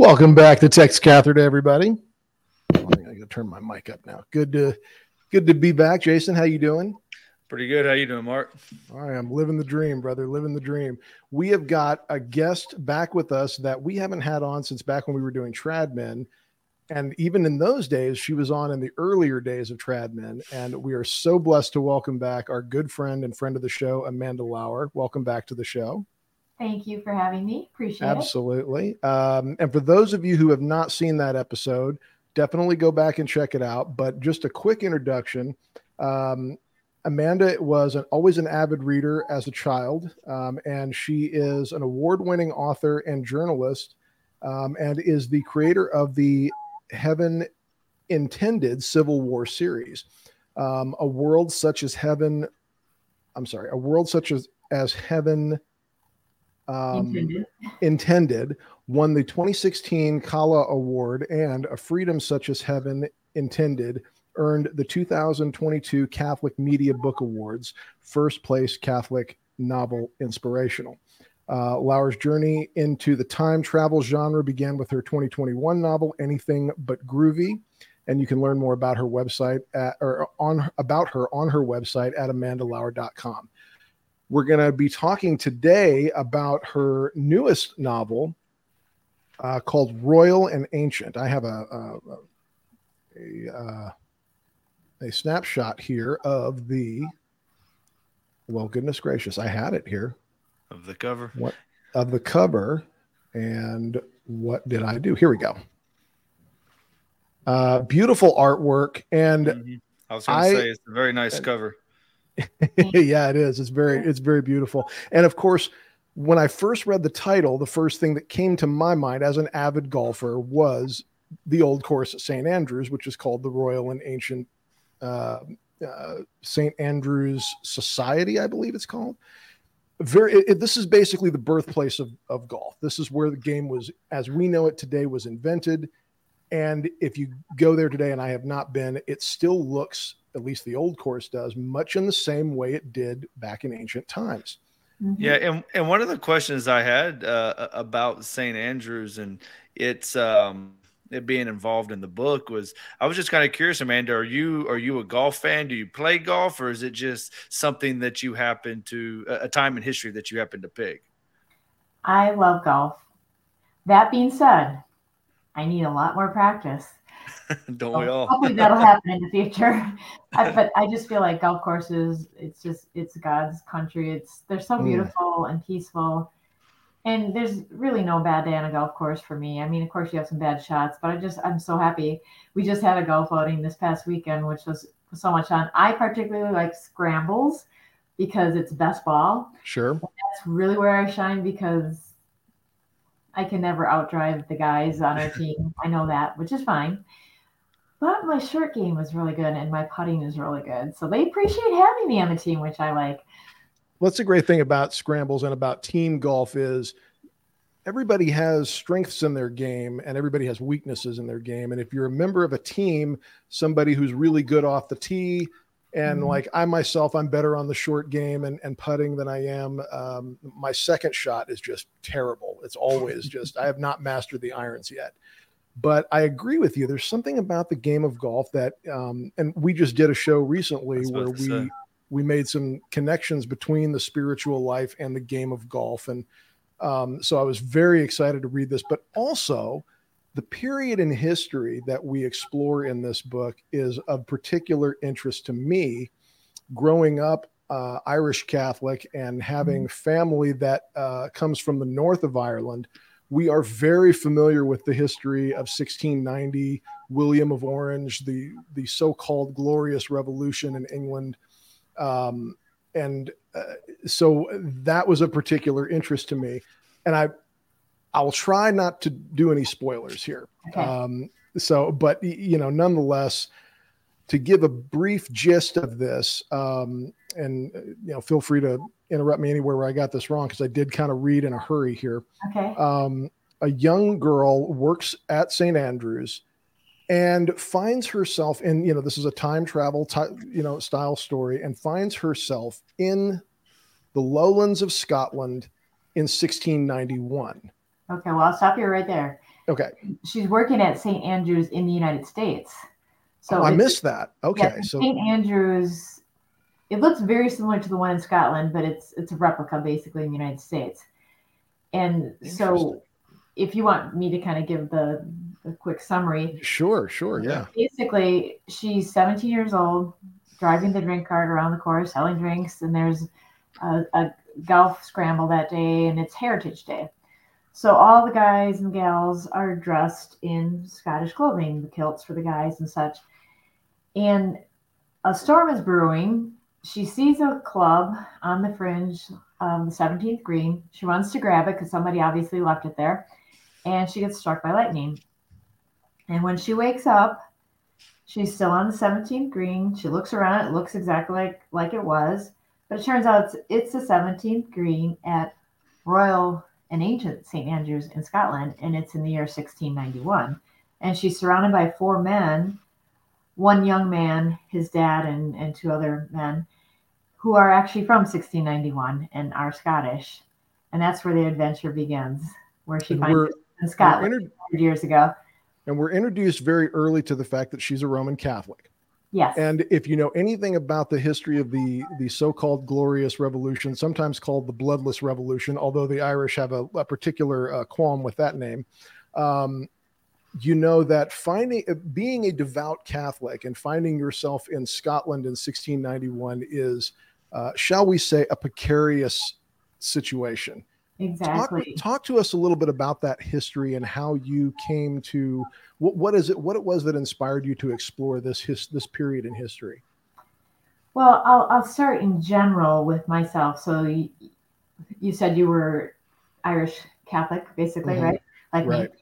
Welcome back to Tex Cathedra, everybody. I gotta turn my mic up now. Good to good to be back, Jason. How you doing? Pretty good. How you doing, Mark? All right, I'm living the dream, brother. Living the dream. We have got a guest back with us that we haven't had on since back when we were doing Tradmen. And even in those days, she was on in the earlier days of Tradmen. And we are so blessed to welcome back our good friend and friend of the show, Amanda Lauer. Welcome back to the show. Thank you for having me. Appreciate Absolutely. it. Absolutely. Um, and for those of you who have not seen that episode, definitely go back and check it out. But just a quick introduction. Um, Amanda was an, always an avid reader as a child, um, and she is an award winning author and journalist um, and is the creator of the Heaven Intended Civil War series. Um, a world such as heaven, I'm sorry, a world such as, as heaven um, intended. intended won the 2016 CALA Award, and A Freedom Such as Heaven Intended earned the 2022 Catholic Media Book Awards, first place Catholic novel inspirational. Uh, Lauer's journey into the time travel genre began with her 2021 novel Anything But Groovy, and you can learn more about her website at, or on about her on her website at amandalauer.com. We're going to be talking today about her newest novel uh, called Royal and Ancient. I have a a, a, uh, a snapshot here of the. Well, goodness gracious, I had it here of the cover. What of the cover, and what did I do? Here we go. Uh, beautiful artwork, and mm-hmm. I was going to say it's a very nice cover. yeah, it is. It's very it's very beautiful. And of course, when I first read the title, the first thing that came to my mind as an avid golfer was the old course at St. Andrews, which is called the Royal and Ancient uh, uh, St. Andrews Society, I believe it's called. Very. It, this is basically the birthplace of of golf. This is where the game was, as we know it today, was invented. And if you go there today, and I have not been, it still looks at least the old course does, much in the same way it did back in ancient times. Mm-hmm. Yeah, and and one of the questions I had uh, about St. Andrews and it's um, it being involved in the book was I was just kind of curious, Amanda. Are you are you a golf fan? Do you play golf, or is it just something that you happen to a time in history that you happen to pick? I love golf. That being said, I need a lot more practice. Don't so we all? Hopefully that'll happen in the future. I, but I just feel like golf courses, it's just it's God's country. It's they're so mm. beautiful mm. and peaceful. And there's really no bad day on a golf course for me. I mean, of course you have some bad shots, but I just I'm so happy. We just had a golf outing this past weekend, which was so much fun. I particularly like scrambles because it's best ball. Sure. And that's really where I shine because I can never outdrive the guys on our team. I know that, which is fine. But my short game was really good and my putting is really good. So they appreciate having me on the team, which I like. What's the great thing about scrambles and about team golf is everybody has strengths in their game and everybody has weaknesses in their game. And if you're a member of a team, somebody who's really good off the tee, and mm-hmm. like I myself, I'm better on the short game and, and putting than I am. Um, my second shot is just terrible. It's always just, I have not mastered the irons yet. But I agree with you. There's something about the game of golf that, um, and we just did a show recently where we say. we made some connections between the spiritual life and the game of golf, and um, so I was very excited to read this. But also, the period in history that we explore in this book is of particular interest to me. Growing up uh, Irish Catholic and having mm-hmm. family that uh, comes from the north of Ireland, we are very familiar with the history of 1690, William of Orange, the the so-called Glorious Revolution in England, um, and uh, so that was a particular interest to me. And I I'll try not to do any spoilers here. Okay. Um, so, but you know, nonetheless, to give a brief gist of this, um, and you know, feel free to interrupt me anywhere where I got this wrong because I did kind of read in a hurry here. Okay. Um, a young girl works at St. Andrews and finds herself in you know this is a time travel ty- you know style story and finds herself in the lowlands of Scotland in 1691 Okay, well, I'll stop you right there. Okay. She's working at St. Andrews in the United States. So oh, I missed that. Okay. Yeah, so St. Andrews, it looks very similar to the one in Scotland, but it's it's a replica basically in the United States. And so if you want me to kind of give the, the quick summary. Sure, sure, yeah. Basically, she's 17 years old, driving the drink cart around the course, selling drinks, and there's a, a golf scramble that day, and it's Heritage Day. So all the guys and gals are dressed in Scottish clothing, the kilts for the guys and such. And a storm is brewing. She sees a club on the fringe of the 17th green. She runs to grab it because somebody obviously left it there. And she gets struck by lightning. And when she wakes up, she's still on the 17th green. She looks around. It looks exactly like, like it was. But it turns out it's, it's the 17th green at Royal and ancient St. Andrews in Scotland, and it's in the year 1691. And she's surrounded by four men one young man, his dad, and, and two other men who are actually from 1691 and are Scottish. And that's where the adventure begins, where she and finds in Scotland inter- years ago. And we're introduced very early to the fact that she's a Roman Catholic. Yes. And if you know anything about the history of the the so-called glorious revolution, sometimes called the bloodless revolution, although the Irish have a, a particular uh, qualm with that name, um, you know that finding uh, being a devout Catholic and finding yourself in Scotland in 1691 is, uh, shall we say, a precarious situation. Exactly. Talk, talk, to us a little bit about that history and how you came to what, what is it? What it was that inspired you to explore this his, this period in history. Well, I'll, I'll start in general with myself. So you, you said you were Irish Catholic, basically, mm-hmm. right? Like right. me.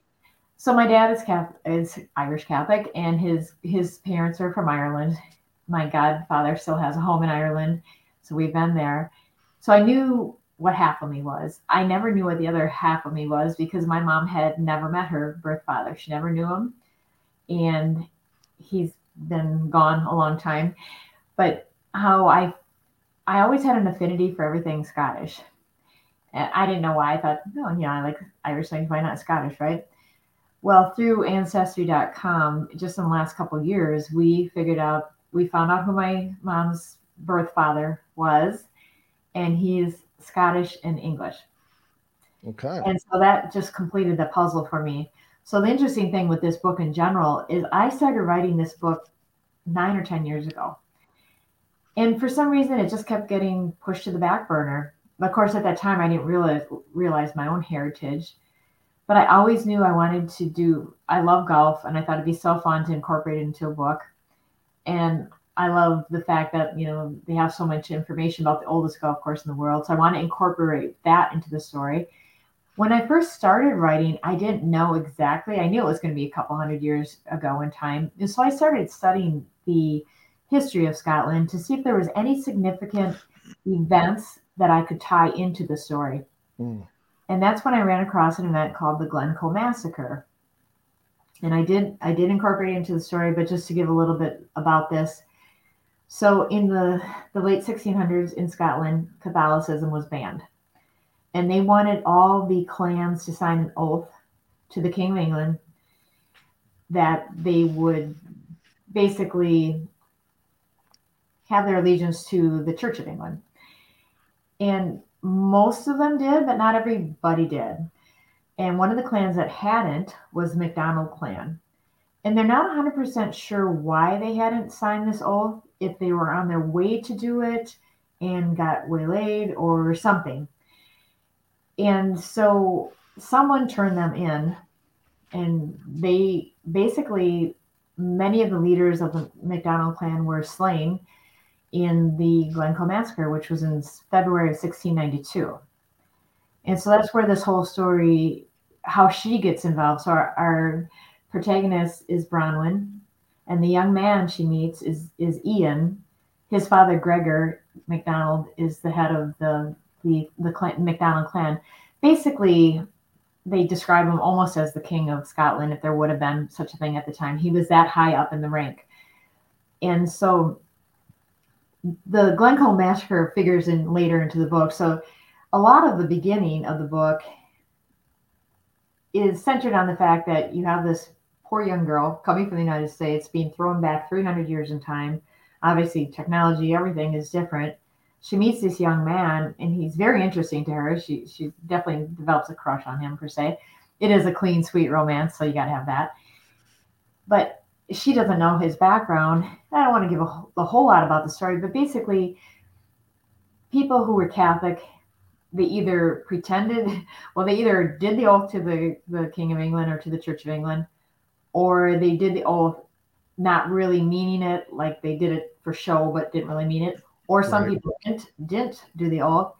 So my dad is Catholic, is Irish Catholic, and his his parents are from Ireland. My godfather still has a home in Ireland, so we've been there. So I knew what half of me was. I never knew what the other half of me was because my mom had never met her birth father. She never knew him. And he's been gone a long time. But how I I always had an affinity for everything Scottish. And I didn't know why. I thought, oh, yeah, I like Irish things. Why not Scottish, right? Well, through Ancestry.com, just in the last couple years, we figured out, we found out who my mom's birth father was, and he's Scottish, and English. Okay. And so that just completed the puzzle for me. So the interesting thing with this book in general is I started writing this book nine or 10 years ago. And for some reason, it just kept getting pushed to the back burner. Of course, at that time, I didn't realize, realize my own heritage, but I always knew I wanted to do, I love golf, and I thought it'd be so fun to incorporate it into a book. And I love the fact that you know they have so much information about the oldest golf course in the world. So I want to incorporate that into the story. When I first started writing, I didn't know exactly. I knew it was going to be a couple hundred years ago in time, and so I started studying the history of Scotland to see if there was any significant events that I could tie into the story. Mm. And that's when I ran across an event called the Glencoe Massacre. And I did I did incorporate into the story, but just to give a little bit about this, so in the, the late 1600s in Scotland, Catholicism was banned. And they wanted all the clans to sign an oath to the King of England that they would basically have their allegiance to the Church of England. And most of them did, but not everybody did. And one of the clans that hadn't was the MacDonald clan. And they're not 100% sure why they hadn't signed this oath if they were on their way to do it and got waylaid or something. And so someone turned them in, and they basically, many of the leaders of the McDonald clan were slain in the Glencoe Massacre, which was in February of 1692. And so that's where this whole story, how she gets involved. So our, our protagonist is Bronwyn, and the young man she meets is is Ian. His father Gregor MacDonald is the head of the the the Clan, MacDonald clan. Basically, they describe him almost as the king of Scotland, if there would have been such a thing at the time. He was that high up in the rank, and so the Glencoe massacre figures in later into the book. So a lot of the beginning of the book is centered on the fact that you have this poor young girl coming from the United States being thrown back 300 years in time. Obviously, technology, everything is different. She meets this young man, and he's very interesting to her. She she definitely develops a crush on him per se. It is a clean, sweet romance, so you got to have that. But she doesn't know his background. I don't want to give a, a whole lot about the story, but basically, people who were Catholic they either pretended, well, they either did the oath to the, the King of England or to the Church of England, or they did the oath not really meaning it, like they did it for show but didn't really mean it, or some right. people didn't, didn't do the oath,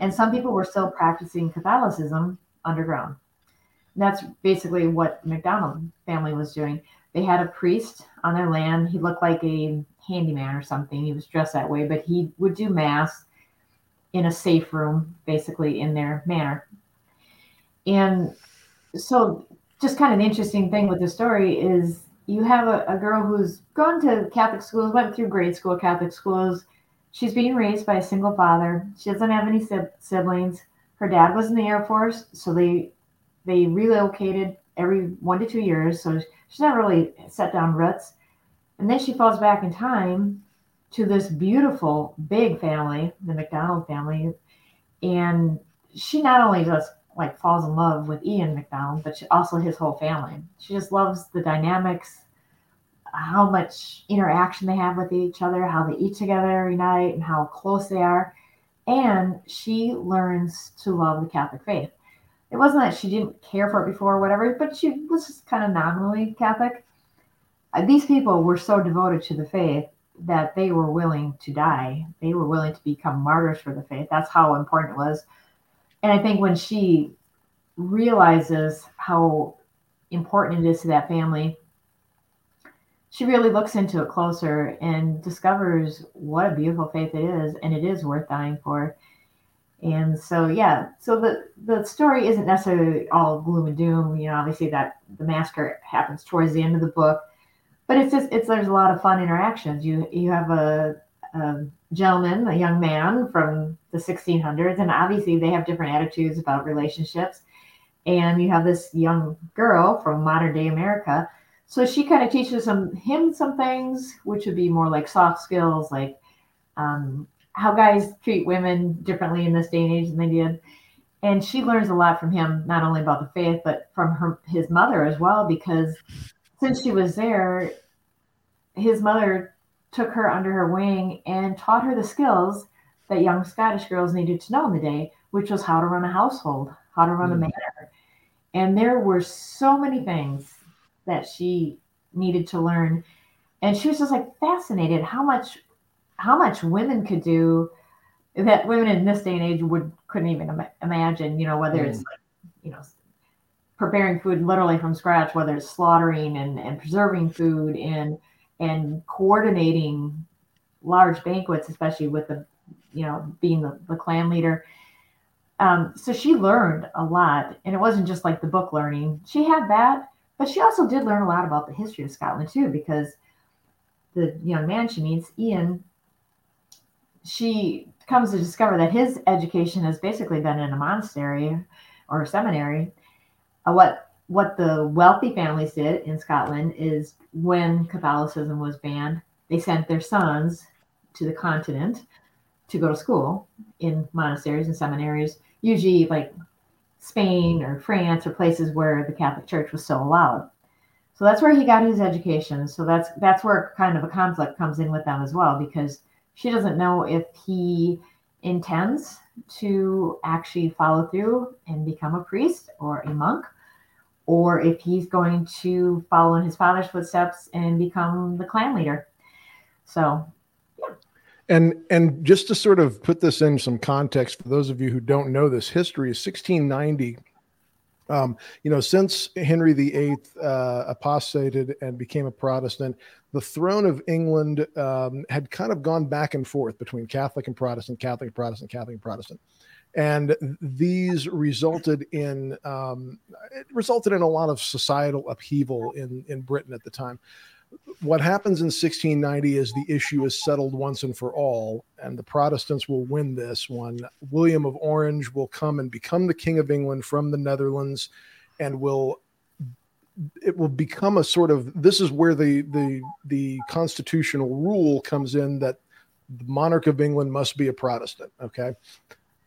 and some people were still practicing Catholicism underground. And that's basically what McDonald family was doing. They had a priest on their land. He looked like a handyman or something. He was dressed that way, but he would do mass in a safe room, basically in their manor. And so, just kind of an interesting thing with the story is you have a, a girl who's gone to Catholic schools, went through grade school Catholic schools. She's being raised by a single father. She doesn't have any siblings. Her dad was in the Air Force, so they they relocated every one to two years. So she's not really set down roots. And then she falls back in time to this beautiful big family, the McDonald family. And she not only just like falls in love with Ian MacDonald, but she, also his whole family. She just loves the dynamics, how much interaction they have with each other, how they eat together every night, and how close they are. And she learns to love the Catholic faith. It wasn't that she didn't care for it before or whatever, but she was just kind of nominally Catholic. Uh, these people were so devoted to the faith that they were willing to die. They were willing to become martyrs for the faith. That's how important it was. And I think when she realizes how important it is to that family, she really looks into it closer and discovers what a beautiful faith it is, and it is worth dying for. And so, yeah, so the the story isn't necessarily all gloom and doom. You know, obviously that the massacre happens towards the end of the book, but it's just it's there's a lot of fun interactions. You you have a, a gentleman, a young man from the 1600s, and obviously they have different attitudes about relationships. And you have this young girl from modern day America. So she kind of teaches some him some things, which would be more like soft skills, like um, how guys treat women differently in this day and age than they did. And she learns a lot from him, not only about the faith, but from her his mother as well, because since she was there, his mother took her under her wing and taught her the skills that young Scottish girls needed to know in the day, which was how to run a household, how to run mm. a manor. And there were so many things that she needed to learn. And she was just like fascinated how much how much women could do that women in this day and age would couldn't even Im- imagine, you know, whether mm. it's like, you know, preparing food literally from scratch, whether it's slaughtering and, and preserving food and and coordinating large banquets, especially with the, you know, being the, the clan leader. Um, so she learned a lot, and it wasn't just like the book learning. She had that, but she also did learn a lot about the history of Scotland too, because the young man she meets, Ian, she comes to discover that his education has basically been in a monastery or a seminary uh, what what the wealthy families did in Scotland is when Catholicism was banned, they sent their sons to the continent to go to school in monasteries and seminaries, usually like Spain or France or places where the Catholic Church was still allowed. So that's where he got his education. So that's that's where kind of a conflict comes in with them as well because she doesn't know if he intends to actually follow through and become a priest or a monk or if he's going to follow in his father's footsteps and become the clan leader. So, yeah. And and just to sort of put this in some context for those of you who don't know this history, 1690. Um, you know, since Henry VIII uh, apostated and became a Protestant, the throne of England um, had kind of gone back and forth between Catholic and Protestant, Catholic, and Protestant, Catholic, and Protestant and these resulted in um, it resulted in a lot of societal upheaval in in Britain at the time. What happens in 1690 is the issue is settled once and for all, and the Protestants will win this one. William of Orange will come and become the King of England from the Netherlands, and will it will become a sort of this is where the the the constitutional rule comes in that the monarch of England must be a Protestant. Okay.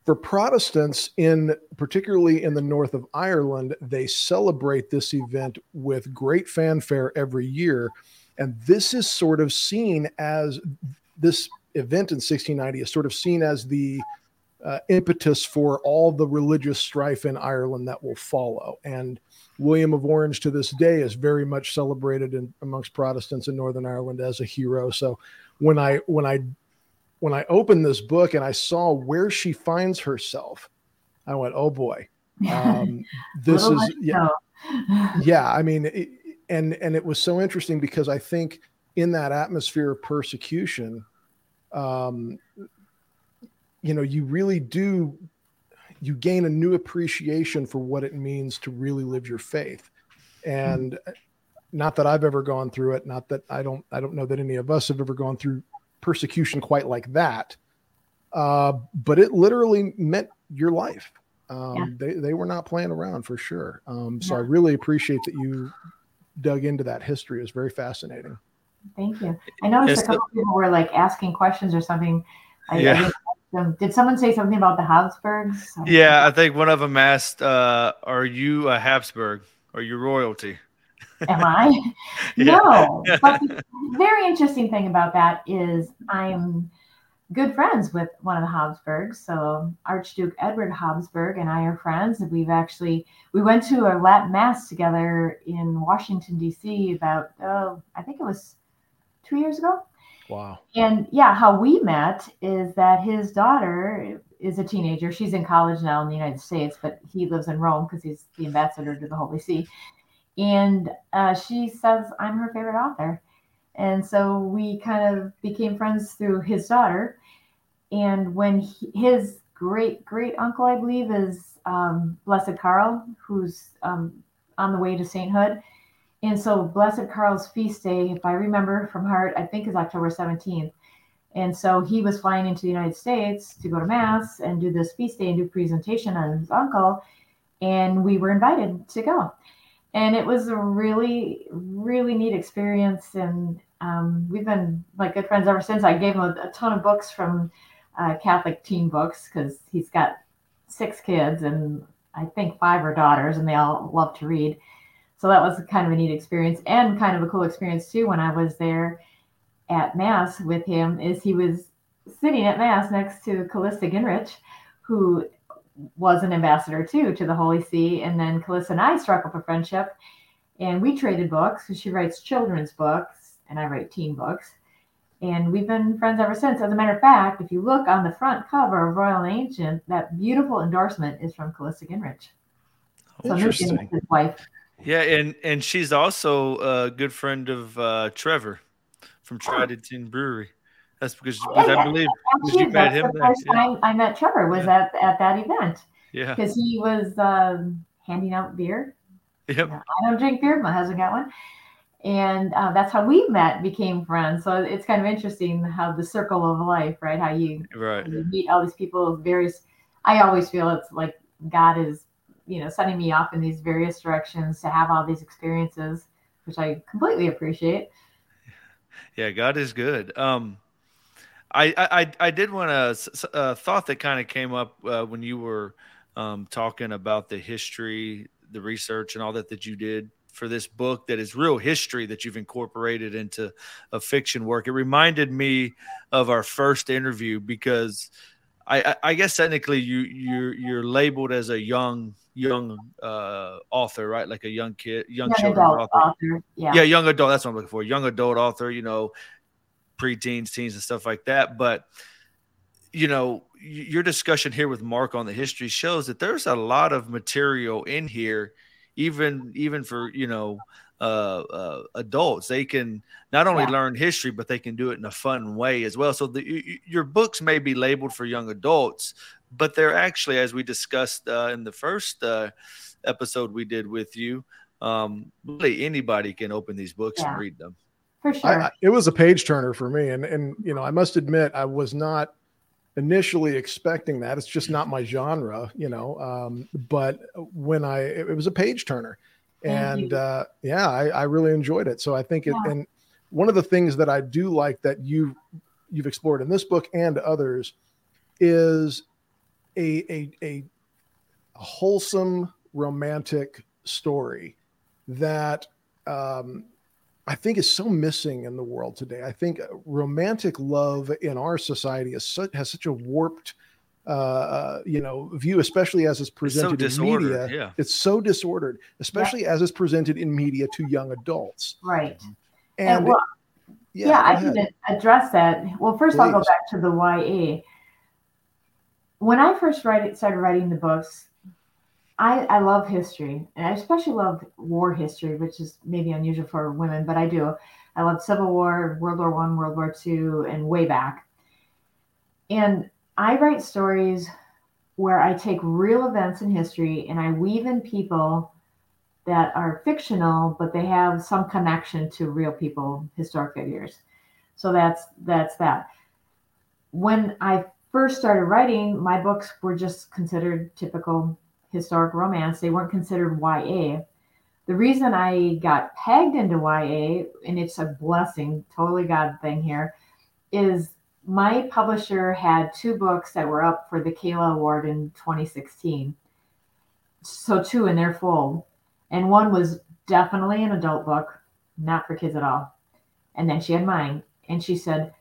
For Protestants, in particularly in the north of Ireland, they celebrate this event with great fanfare every year. And this is sort of seen as this event in 1690 is sort of seen as the uh, impetus for all the religious strife in Ireland that will follow. And William of Orange to this day is very much celebrated in, amongst Protestants in Northern Ireland as a hero. So when I when I when I opened this book and I saw where she finds herself, I went, "Oh boy, um, this is yeah, yeah." I mean, it, and and it was so interesting because I think in that atmosphere of persecution, um, you know, you really do you gain a new appreciation for what it means to really live your faith, and. Mm-hmm. Not that I've ever gone through it. Not that I don't. I don't know that any of us have ever gone through persecution quite like that. Uh, but it literally meant your life. Um, yeah. they, they were not playing around for sure. Um, so yeah. I really appreciate that you dug into that history. It was very fascinating. Thank you. I noticed a couple the, people were like asking questions or something. I, yeah. I did someone say something about the Habsburgs? Yeah, I think one of them asked, uh, "Are you a Habsburg? Are you royalty?" Am I? no. But the very interesting thing about that is I'm good friends with one of the Habsburgs. So Archduke Edward Habsburg and I are friends. And We've actually we went to a Latin mass together in Washington D.C. about oh I think it was two years ago. Wow. And yeah, how we met is that his daughter is a teenager. She's in college now in the United States, but he lives in Rome because he's the ambassador to the Holy See and uh, she says I'm her favorite author. And so we kind of became friends through his daughter. And when he, his great great uncle, I believe, is um, Blessed Karl, who's um, on the way to sainthood. And so Blessed Karl's feast day, if I remember from heart, I think is October 17th. And so he was flying into the United States to go to Mass and do this feast day and do presentation on his uncle. And we were invited to go and it was a really really neat experience. And um, we've been like good friends ever since. I gave him a, a ton of books from uh, catholic teen books because he's got six kids and i think five are daughters and they all love to read. So that was kind of a neat experience and kind of a cool experience too when i was there at mass with him is he was sitting at mass next to callista gingrich who was an ambassador too to the Holy See. And then Callista and I struck up a friendship and we traded books. She writes children's books and I write teen books. And we've been friends ever since. As a matter of fact, if you look on the front cover of Royal and Ancient, that beautiful endorsement is from Callista Gingrich. So Interesting. his wife. Yeah, and and she's also a good friend of uh, Trevor from Trident oh. Brewery. That's because, because yeah, I believe because you met him. The first yeah. time I met Trevor was yeah. at, at that event. Yeah. Because he was um, handing out beer. Yep. I don't drink beer. My husband got one. And uh, that's how we met, became friends. So it's kind of interesting how the circle of life, right? How you, right. you meet all these people, various. I always feel it's like God is, you know, sending me off in these various directions to have all these experiences, which I completely appreciate. Yeah, God is good. Um, I I I did want to a thought that kind of came up uh, when you were um, talking about the history, the research, and all that that you did for this book that is real history that you've incorporated into a fiction work. It reminded me of our first interview because I, I guess technically you you're you're labeled as a young young uh, author, right? Like a young kid, young, young children author. author. Yeah. yeah, young adult. That's what I'm looking for. Young adult author. You know, preteens, teens, and stuff like that. But you know, your discussion here with Mark on the history shows that there's a lot of material in here, even even for you know uh, uh, adults. They can not only yeah. learn history, but they can do it in a fun way as well. So the, your books may be labeled for young adults, but they're actually, as we discussed uh, in the first uh, episode we did with you, um, really anybody can open these books yeah. and read them for sure. I, it was a page turner for me, and and you know I must admit I was not initially expecting that. It's just not my genre, you know. Um, but when I, it was a page turner, and uh, yeah, I, I, really enjoyed it. So I think it, yeah. and one of the things that I do like that you you've explored in this book and others is a a, a, a wholesome romantic story that um, I think is so missing in the world today. I think romantic love in our society is such, has such a warped, uh, uh you know, view, especially as it's presented it's so in media. Yeah. It's so disordered, especially yeah. as it's presented in media to young adults. Right. And, and well, yeah, yeah I can address that. Well, first Please. I'll go back to the YA. When I first write, started writing the books, I, I love history, and I especially love war history, which is maybe unusual for women, but I do. I love Civil War, World War One, World War Two, and way back. And I write stories where I take real events in history and I weave in people that are fictional, but they have some connection to real people, historic figures. So that's that's that. When I first started writing, my books were just considered typical historic romance. They weren't considered YA. The reason I got pegged into YA, and it's a blessing, totally God thing here, is my publisher had two books that were up for the CALA Award in 2016. So two in their fold. And one was definitely an adult book, not for kids at all. And then she had mine. And she said,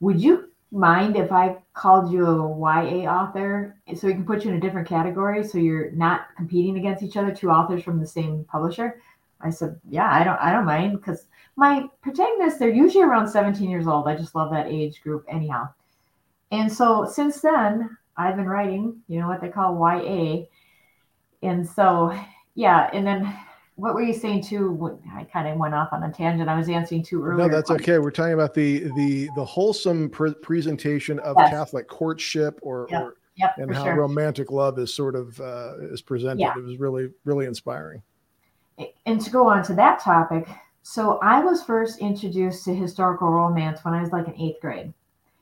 Would you mind if I called you a YA author so we can put you in a different category so you're not competing against each other, two authors from the same publisher? I said, Yeah, I don't I don't mind because my protagonists, they're usually around 17 years old. I just love that age group anyhow. And so since then, I've been writing, you know what they call YA. And so yeah, and then what were you saying too? I kind of went off on a tangent. I was answering too earlier. No, that's okay. We're talking about the the the wholesome pre- presentation of yes. Catholic courtship, or, yep. or yep, and how sure. romantic love is sort of uh, is presented. Yeah. It was really really inspiring. And to go on to that topic, so I was first introduced to historical romance when I was like in eighth grade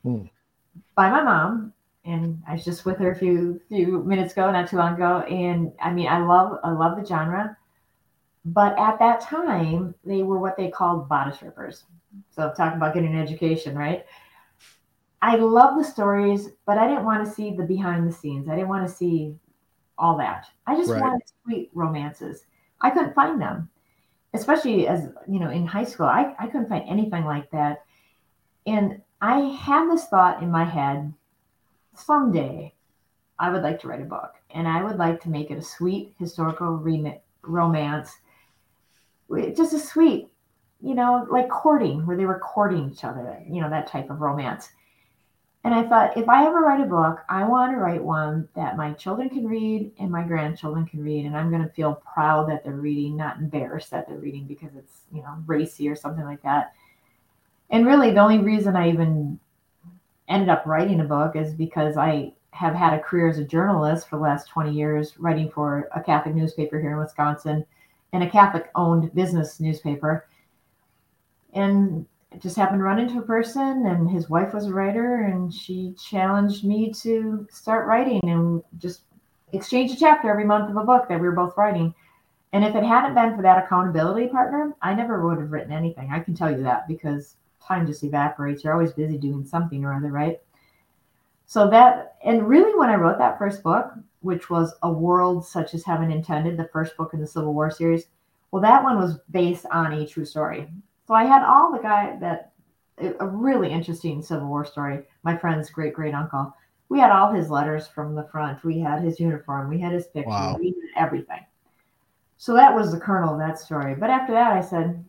hmm. by my mom, and I was just with her a few few minutes ago, not too long ago. And I mean, I love I love the genre. But at that time, they were what they called bodice rippers. So talking about getting an education, right? I love the stories, but I didn't want to see the behind the scenes. I didn't want to see all that. I just right. wanted sweet romances. I couldn't find them, especially as you know in high school. I, I couldn't find anything like that. And I had this thought in my head someday I would like to write a book and I would like to make it a sweet historical re- romance just a sweet, you know, like courting, where they were courting each other, you know, that type of romance. And I thought, if I ever write a book, I want to write one that my children can read and my grandchildren can read. And I'm going to feel proud that they're reading, not embarrassed that they're reading because it's, you know, racy or something like that. And really, the only reason I even ended up writing a book is because I have had a career as a journalist for the last 20 years, writing for a Catholic newspaper here in Wisconsin in a Catholic owned business newspaper. And just happened to run into a person, and his wife was a writer, and she challenged me to start writing and just exchange a chapter every month of a book that we were both writing. And if it hadn't been for that accountability partner, I never would have written anything. I can tell you that because time just evaporates. You're always busy doing something or other, right? So that, and really, when I wrote that first book, which was A World Such as Heaven Intended, the first book in the Civil War series. Well, that one was based on a true story. So I had all the guy that a really interesting Civil War story. My friend's great great uncle. We had all his letters from the front. We had his uniform. We had his picture. Wow. We had everything. So that was the kernel of that story. But after that, I said,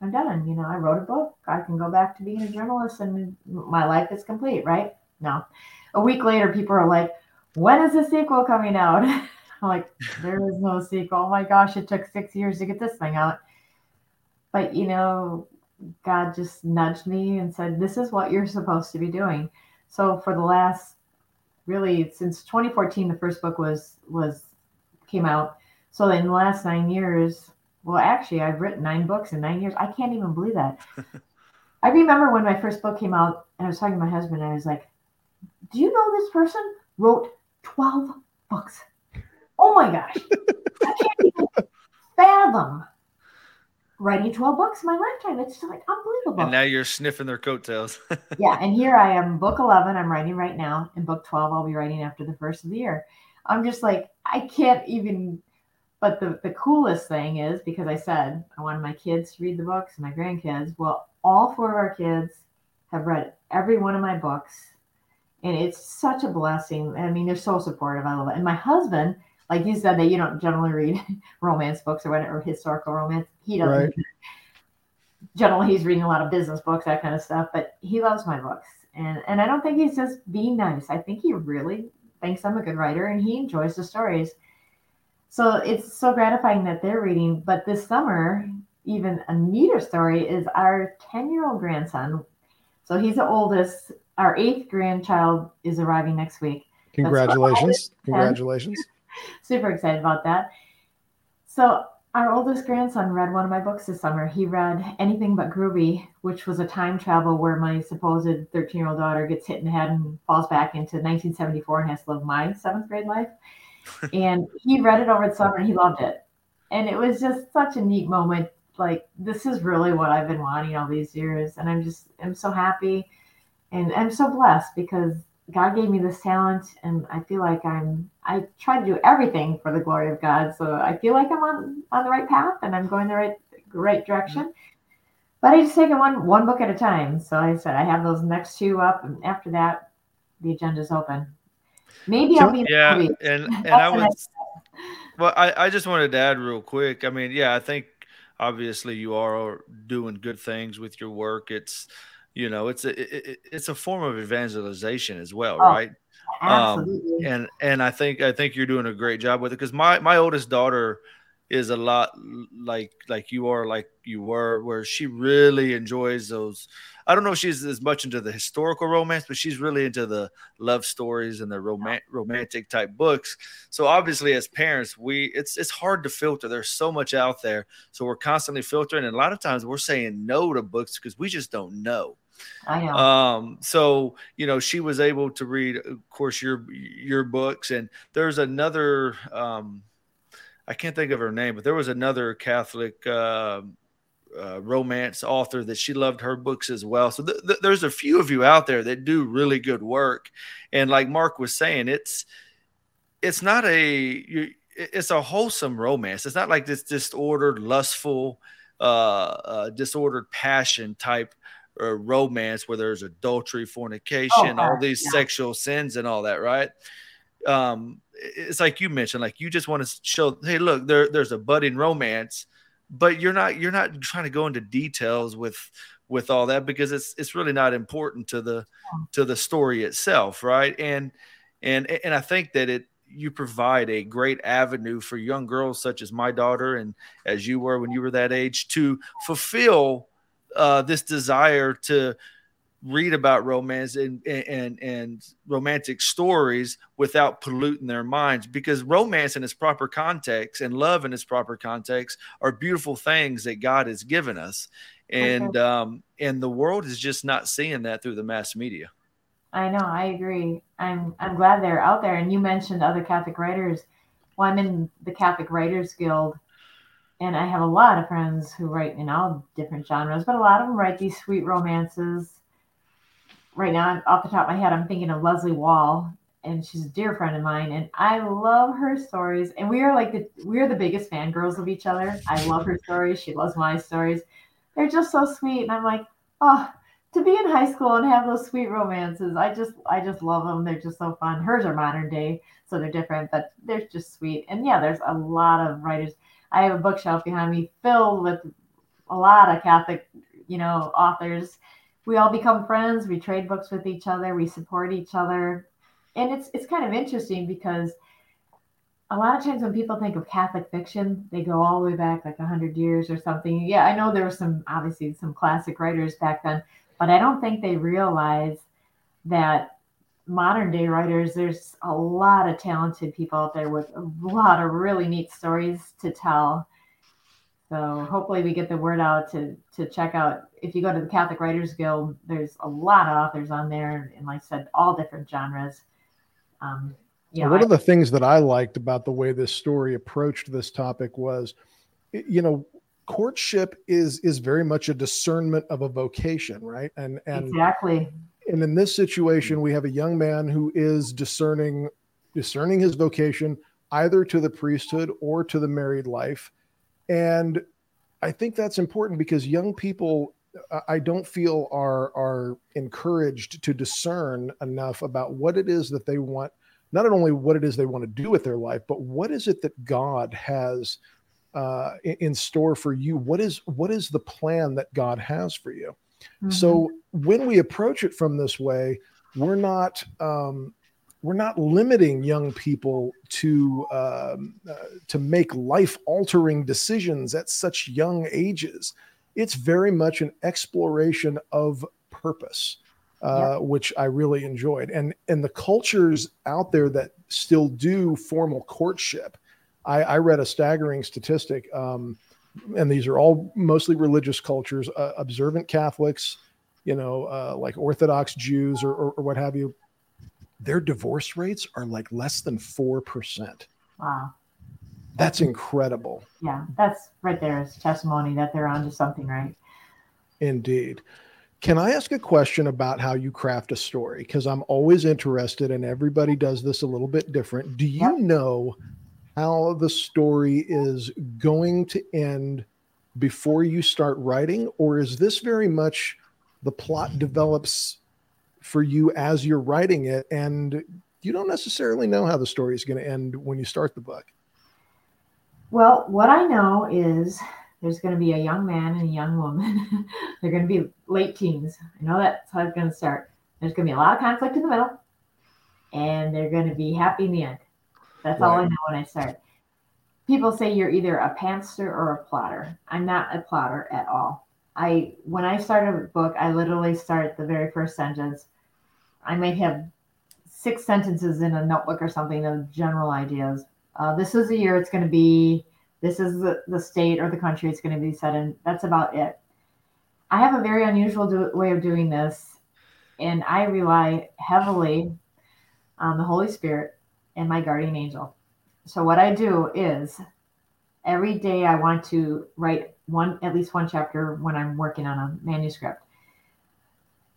I'm done. You know, I wrote a book. I can go back to being a journalist and my life is complete, right? No. A week later, people are like, when is the sequel coming out? I'm like, there is no sequel. Oh my gosh, it took six years to get this thing out. But you know, God just nudged me and said, This is what you're supposed to be doing. So for the last really since 2014, the first book was was came out. So in the last nine years, well, actually, I've written nine books in nine years. I can't even believe that. I remember when my first book came out, and I was talking to my husband, and I was like, Do you know this person wrote 12 books? Oh my gosh. I can't even fathom writing 12 books in my lifetime. It's just like unbelievable. And now you're sniffing their coattails. yeah. And here I am, book 11, I'm writing right now. And book 12, I'll be writing after the first of the year. I'm just like, I can't even. But the, the coolest thing is because I said I wanted my kids to read the books and my grandkids. Well, all four of our kids have read every one of my books. And it's such a blessing. I mean, they're so supportive. I love it. And my husband, like you said, that you don't generally read romance books or whatever, or historical romance. He doesn't. Right. Generally, he's reading a lot of business books, that kind of stuff. But he loves my books, and and I don't think he's just being nice. I think he really thinks I'm a good writer, and he enjoys the stories. So it's so gratifying that they're reading. But this summer, even a neater story is our 10 year old grandson. So he's the oldest. Our eighth grandchild is arriving next week. Congratulations. Congratulations. Super excited about that. So our oldest grandson read one of my books this summer. He read Anything But Groovy, which was a time travel where my supposed 13 year old daughter gets hit in the head and falls back into 1974 and has to live my seventh grade life. and he read it over the summer and he loved it. And it was just such a neat moment. Like, this is really what I've been wanting all these years. And I'm just, I'm so happy and I'm so blessed because God gave me this talent, and I feel like I'm. I try to do everything for the glory of God, so I feel like I'm on on the right path and I'm going the right right direction. But I just take it one one book at a time. So I said I have those next two up, and after that, the agenda's open. Maybe I'll be yeah, and and I was. Well, I I just wanted to add real quick. I mean, yeah, I think obviously you are doing good things with your work. It's you know it's a it, it's a form of evangelization as well oh, right? Um, absolutely. Um, and and i think i think you're doing a great job with it because my my oldest daughter is a lot like like you are like you were where she really enjoys those i don't know if she's as much into the historical romance but she's really into the love stories and the romantic romantic type books. So obviously as parents we it's it's hard to filter. There's so much out there. So we're constantly filtering and a lot of times we're saying no to books because we just don't know I know. Um, so you know, she was able to read, of course, your your books, and there's another. Um, I can't think of her name, but there was another Catholic uh, uh, romance author that she loved her books as well. So th- th- there's a few of you out there that do really good work, and like Mark was saying, it's it's not a it's a wholesome romance. It's not like this disordered, lustful, uh, uh, disordered passion type or romance where there's adultery, fornication, oh, all these yeah. sexual sins and all that, right? Um, it's like you mentioned, like you just want to show, hey, look, there, there's a budding romance, but you're not you're not trying to go into details with with all that because it's it's really not important to the to the story itself, right? And and and I think that it you provide a great avenue for young girls such as my daughter and as you were when you were that age to fulfill uh, this desire to read about romance and, and and romantic stories without polluting their minds because romance in its proper context and love in its proper context are beautiful things that God has given us. And um and the world is just not seeing that through the mass media. I know I agree. I'm I'm glad they're out there. And you mentioned other Catholic writers. Well I'm in the Catholic Writers Guild and I have a lot of friends who write in all different genres, but a lot of them write these sweet romances. Right now, off the top of my head, I'm thinking of Leslea Wahl, and she's a dear friend of mine, and I love her stories. And we are like the we're the biggest fangirls of each other. I love her stories. She loves my stories. They're just so sweet, and I'm like, oh, to be in high school and have those sweet romances. I just I just love them. They're just so fun. Hers are modern day, so they're different, but they're just sweet. And yeah, there's a lot of writers. I have a bookshelf behind me filled with a lot of Catholic, you know, authors. We all become friends. We trade books with each other. We support each other, and it's it's kind of interesting because a lot of times when people think of Catholic fiction, they go all the way back like hundred years or something. Yeah, I know there were some obviously some classic writers back then, but I don't think they realize that modern day writers, there's a lot of talented people out there with a lot of really neat stories to tell. So hopefully we get the word out to to check out. If you go to the Catholic Writers Guild, there's a lot of authors on there, and like I said, all different genres. Um, yeah, one I, of the things that I liked about the way this story approached this topic was, you know, courtship is is very much a discernment of a vocation, right? And and exactly. And in this situation, we have a young man who is discerning discerning his vocation either to the priesthood or to the married life and I think that's important because young people, I don't feel are are encouraged to discern enough about what it is that they want. Not only what it is they want to do with their life, but what is it that God has uh, in store for you? What is what is the plan that God has for you? Mm-hmm. So when we approach it from this way, we're not um, we're not limiting young people to um, uh, to make life altering decisions at such young ages. It's very much an exploration of purpose, uh, which I really enjoyed. And and the cultures out there that still do formal courtship, I, I read a staggering statistic, um, and these are all mostly religious cultures, uh, observant Catholics, you know, uh, like Orthodox Jews or, or, or what have you their divorce rates are like less than 4%. Wow. That's incredible. Yeah, that's right there is testimony that they're onto something, right? Indeed. Can I ask a question about how you craft a story? Because I'm always interested, and everybody does this a little bit different. Do you yep. know how the story is going to end before you start writing, or is this very much the plot develops for you as you're writing it and you don't necessarily know how the story is going to end when you start the book? Well what i know is there's going to be a young man and a young woman. They're going to be late teens. I know that's how it's going to start. There's going to be a lot of conflict in the middle and they're going to be happy in the end that's right. all i know when i start people say you're either a pantser or a plotter i'm not a plotter at all I when I start a book, I literally start the very first sentence. I might have six sentences in a notebook or something of general ideas. Uh, this is the year it's going to be. This is the, the state or the country it's going to be set in. That's about it. I have a very unusual do- way of doing this, and I rely heavily on the Holy Spirit and my guardian angel. So what I do is every day I want to write one at least one chapter when I'm working on a manuscript.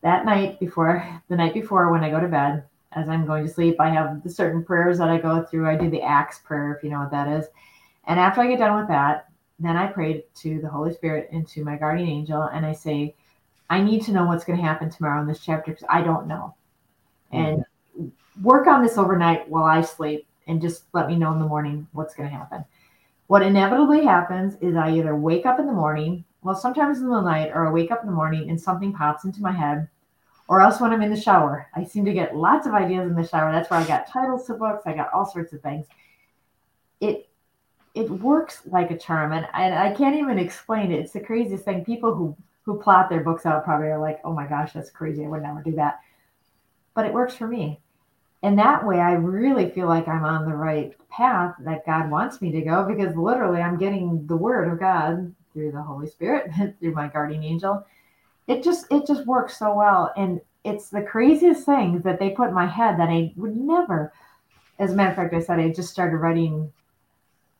That night before the night before when I go to bed, as I'm going to sleep, I have the certain prayers that I go through. I do the ACTS prayer, if you know what that is. And after I get done with that, then I pray to the Holy Spirit and to my guardian angel, and I say, I need to know what's going to happen tomorrow in this chapter because I don't know. And mm-hmm. Work on this overnight while I sleep and just let me know in the morning what's going to happen. What inevitably happens is I either wake up in the morning, well, sometimes in the night, or I wake up in the morning and something pops into my head, or else when I'm in the shower. I seem to get lots of ideas in the shower. That's where I got titles to books, I got all sorts of things. It it works like a charm, and, and I can't even explain it. It's the craziest thing. People who who plot their books out probably are like, "Oh my gosh, that's crazy! I would never do that." But it works for me and that way i really feel like i'm on the right path that god wants me to go because literally i'm getting the word of god through the holy spirit through my guardian angel. It just it just works so well. And it's the craziest things that they put in my head that i would never as a matter of fact i said i just started writing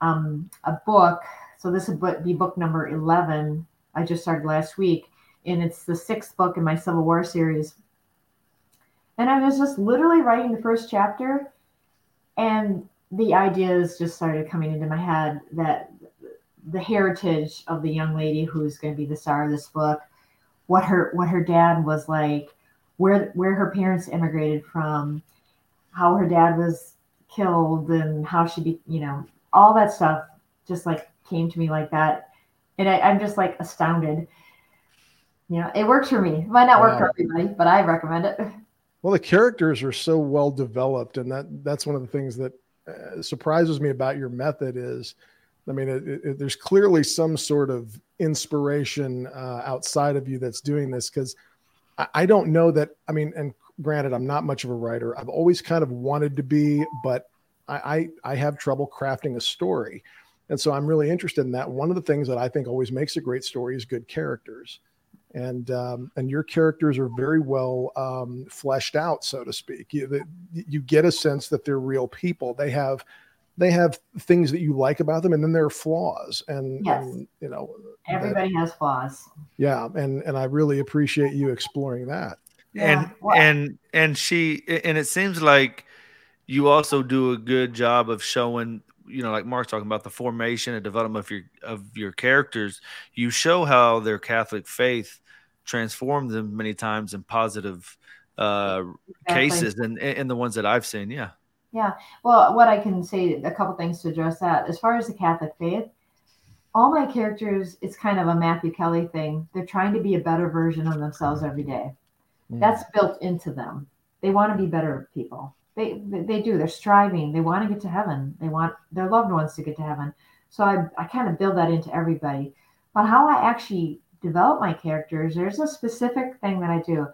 um, a book. So this would be book number 11 i just started last week and it's the sixth book in my civil war series and I was just literally writing the first chapter, and the ideas just started coming into my head that the heritage of the young lady who's going to be the star of this book, what her what her dad was like, where where her parents immigrated from, how her dad was killed, and how she be you know all that stuff just like came to me like that, and I, I'm just like astounded. You know, it works for me. It might not work wow. for everybody, but I recommend it. Well, the characters are so well developed, and that that's one of the things that uh, surprises me about your method. Is, I mean, it, it, there's clearly some sort of inspiration uh, outside of you that's doing this because I, I don't know that. I mean, and granted, I'm not much of a writer. I've always kind of wanted to be, but I, I, I have trouble crafting a story. And so I'm really interested in that. One of the things that I think always makes a great story is good characters. And um, and your characters are very well um, fleshed out, so to speak. You, you get a sense that they're real people. They have they have things that you like about them, and then there are flaws. And, yes. and you know, everybody that, has flaws. Yeah, and and I really appreciate you exploring that. Yeah. And well, and and she and it seems like you also do a good job of showing you know, like Mark's talking about the formation and development of your of your characters, you show how their Catholic faith transformed them many times in positive uh, exactly. cases, and in the ones that I've seen, yeah. Yeah. Well, what I can say, a couple things to address that. As far as the Catholic faith, all my characters, it's kind of a Matthew Kelly thing. They're trying to be a better version of themselves every day. Mm. That's built into them. They want to be better people they they do they're striving they want to get to heaven they want their loved ones to get to heaven so i, I kind of build that into everybody but how i actually develop my characters there's a specific thing that i do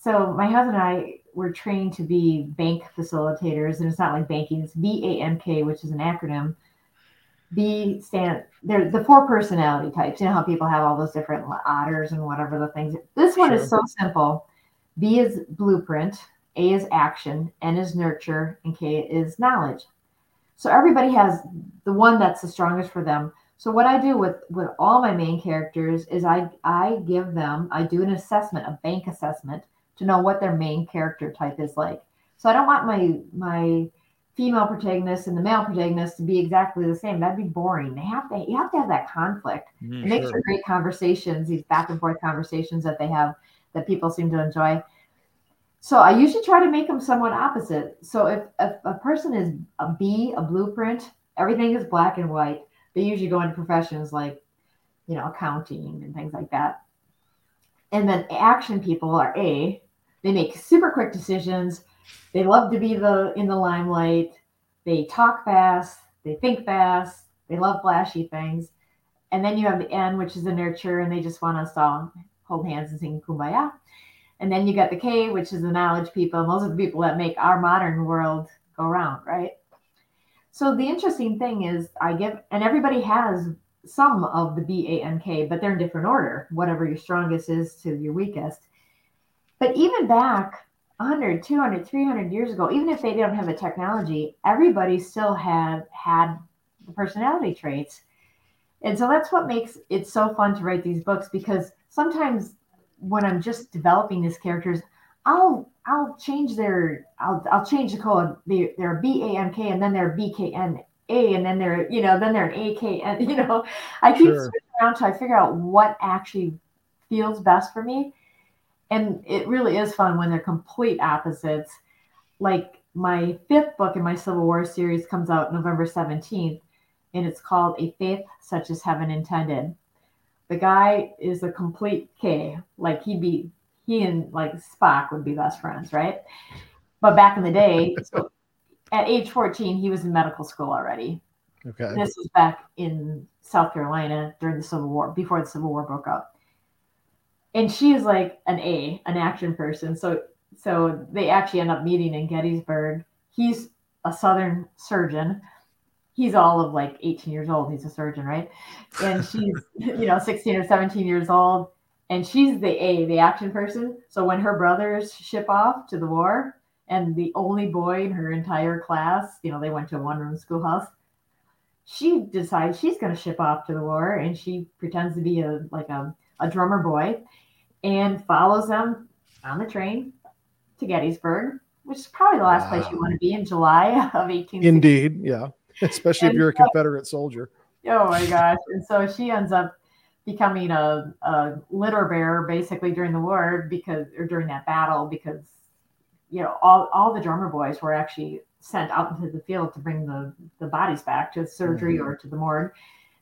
so my husband and i were trained to be bank facilitators and it's not like banking it's b-a-n-k which is an acronym b stand they're the four personality types you know how people have all those different otters and whatever the things this one sure. is so simple b is blueprint a is action, N is nurture, and K is knowledge. So everybody has the one that's the strongest for them. So what I do with with all my main characters is I I give them I do an assessment, a bank assessment to know what their main character type is like. So I don't want my my female protagonist and the male protagonist to be exactly the same. That'd be boring. They have to you have to have that conflict. Mm, it makes sure. for great conversations, these back and forth conversations that they have that people seem to enjoy. So I usually try to make them somewhat opposite. So if, if a person is a B, a blueprint, everything is black and white. They usually go into professions like, you know, accounting and things like that. And then action people are A. They make super quick decisions. They love to be the in the limelight. They talk fast. They think fast. They love flashy things. And then you have the N, which is the nurture, and they just want us all hold hands and sing kumbaya. And then you got the K, which is the knowledge people. Those are the people that make our modern world go round, right? So the interesting thing is, I give, and everybody has some of the B A N K, but they're in different order, whatever your strongest is to your weakest. But even back 100, 200, 300 years ago, even if they don't have the technology, everybody still had had the personality traits. And so that's what makes it so fun to write these books because sometimes when I'm just developing these characters, I'll I'll change their I'll I'll change the code. They they're B A M K and then they're B K N A and then they're you know then they're an A K N. You know, I keep sure. switching around till I figure out what actually feels best for me. And it really is fun when they're complete opposites. Like my fifth book in my Civil War series comes out November 17th, and it's called A Faith Such as Heaven Intended the guy is a complete K. Like he'd be he and like Spock would be best friends, right? But back in the day, so at age 14, he was in medical school already. Okay. This was back in South Carolina during the Civil War, before the Civil War broke up. And she is like an A, an action person. So so they actually end up meeting in Gettysburg. He's a Southern surgeon he's all of like 18 years old. He's a surgeon, right? And she's, you know, 16 or 17 years old. And she's the A, the action person. So when her brothers ship off to the war, and the only boy in her entire class, you know, they went to a one room schoolhouse, she decides she's going to ship off to the war and she pretends to be a like a, a drummer boy and follows them on the train to Gettysburg, which is probably the last wow. place you want to be in July of 18. Indeed, yeah. especially and if you're a Confederate soldier. Oh my gosh! And so she ends up becoming a, a litter bearer basically during the war because or during that battle because you know all, all the drummer boys were actually sent out into the field to bring the, the bodies back to surgery mm-hmm. or to the morgue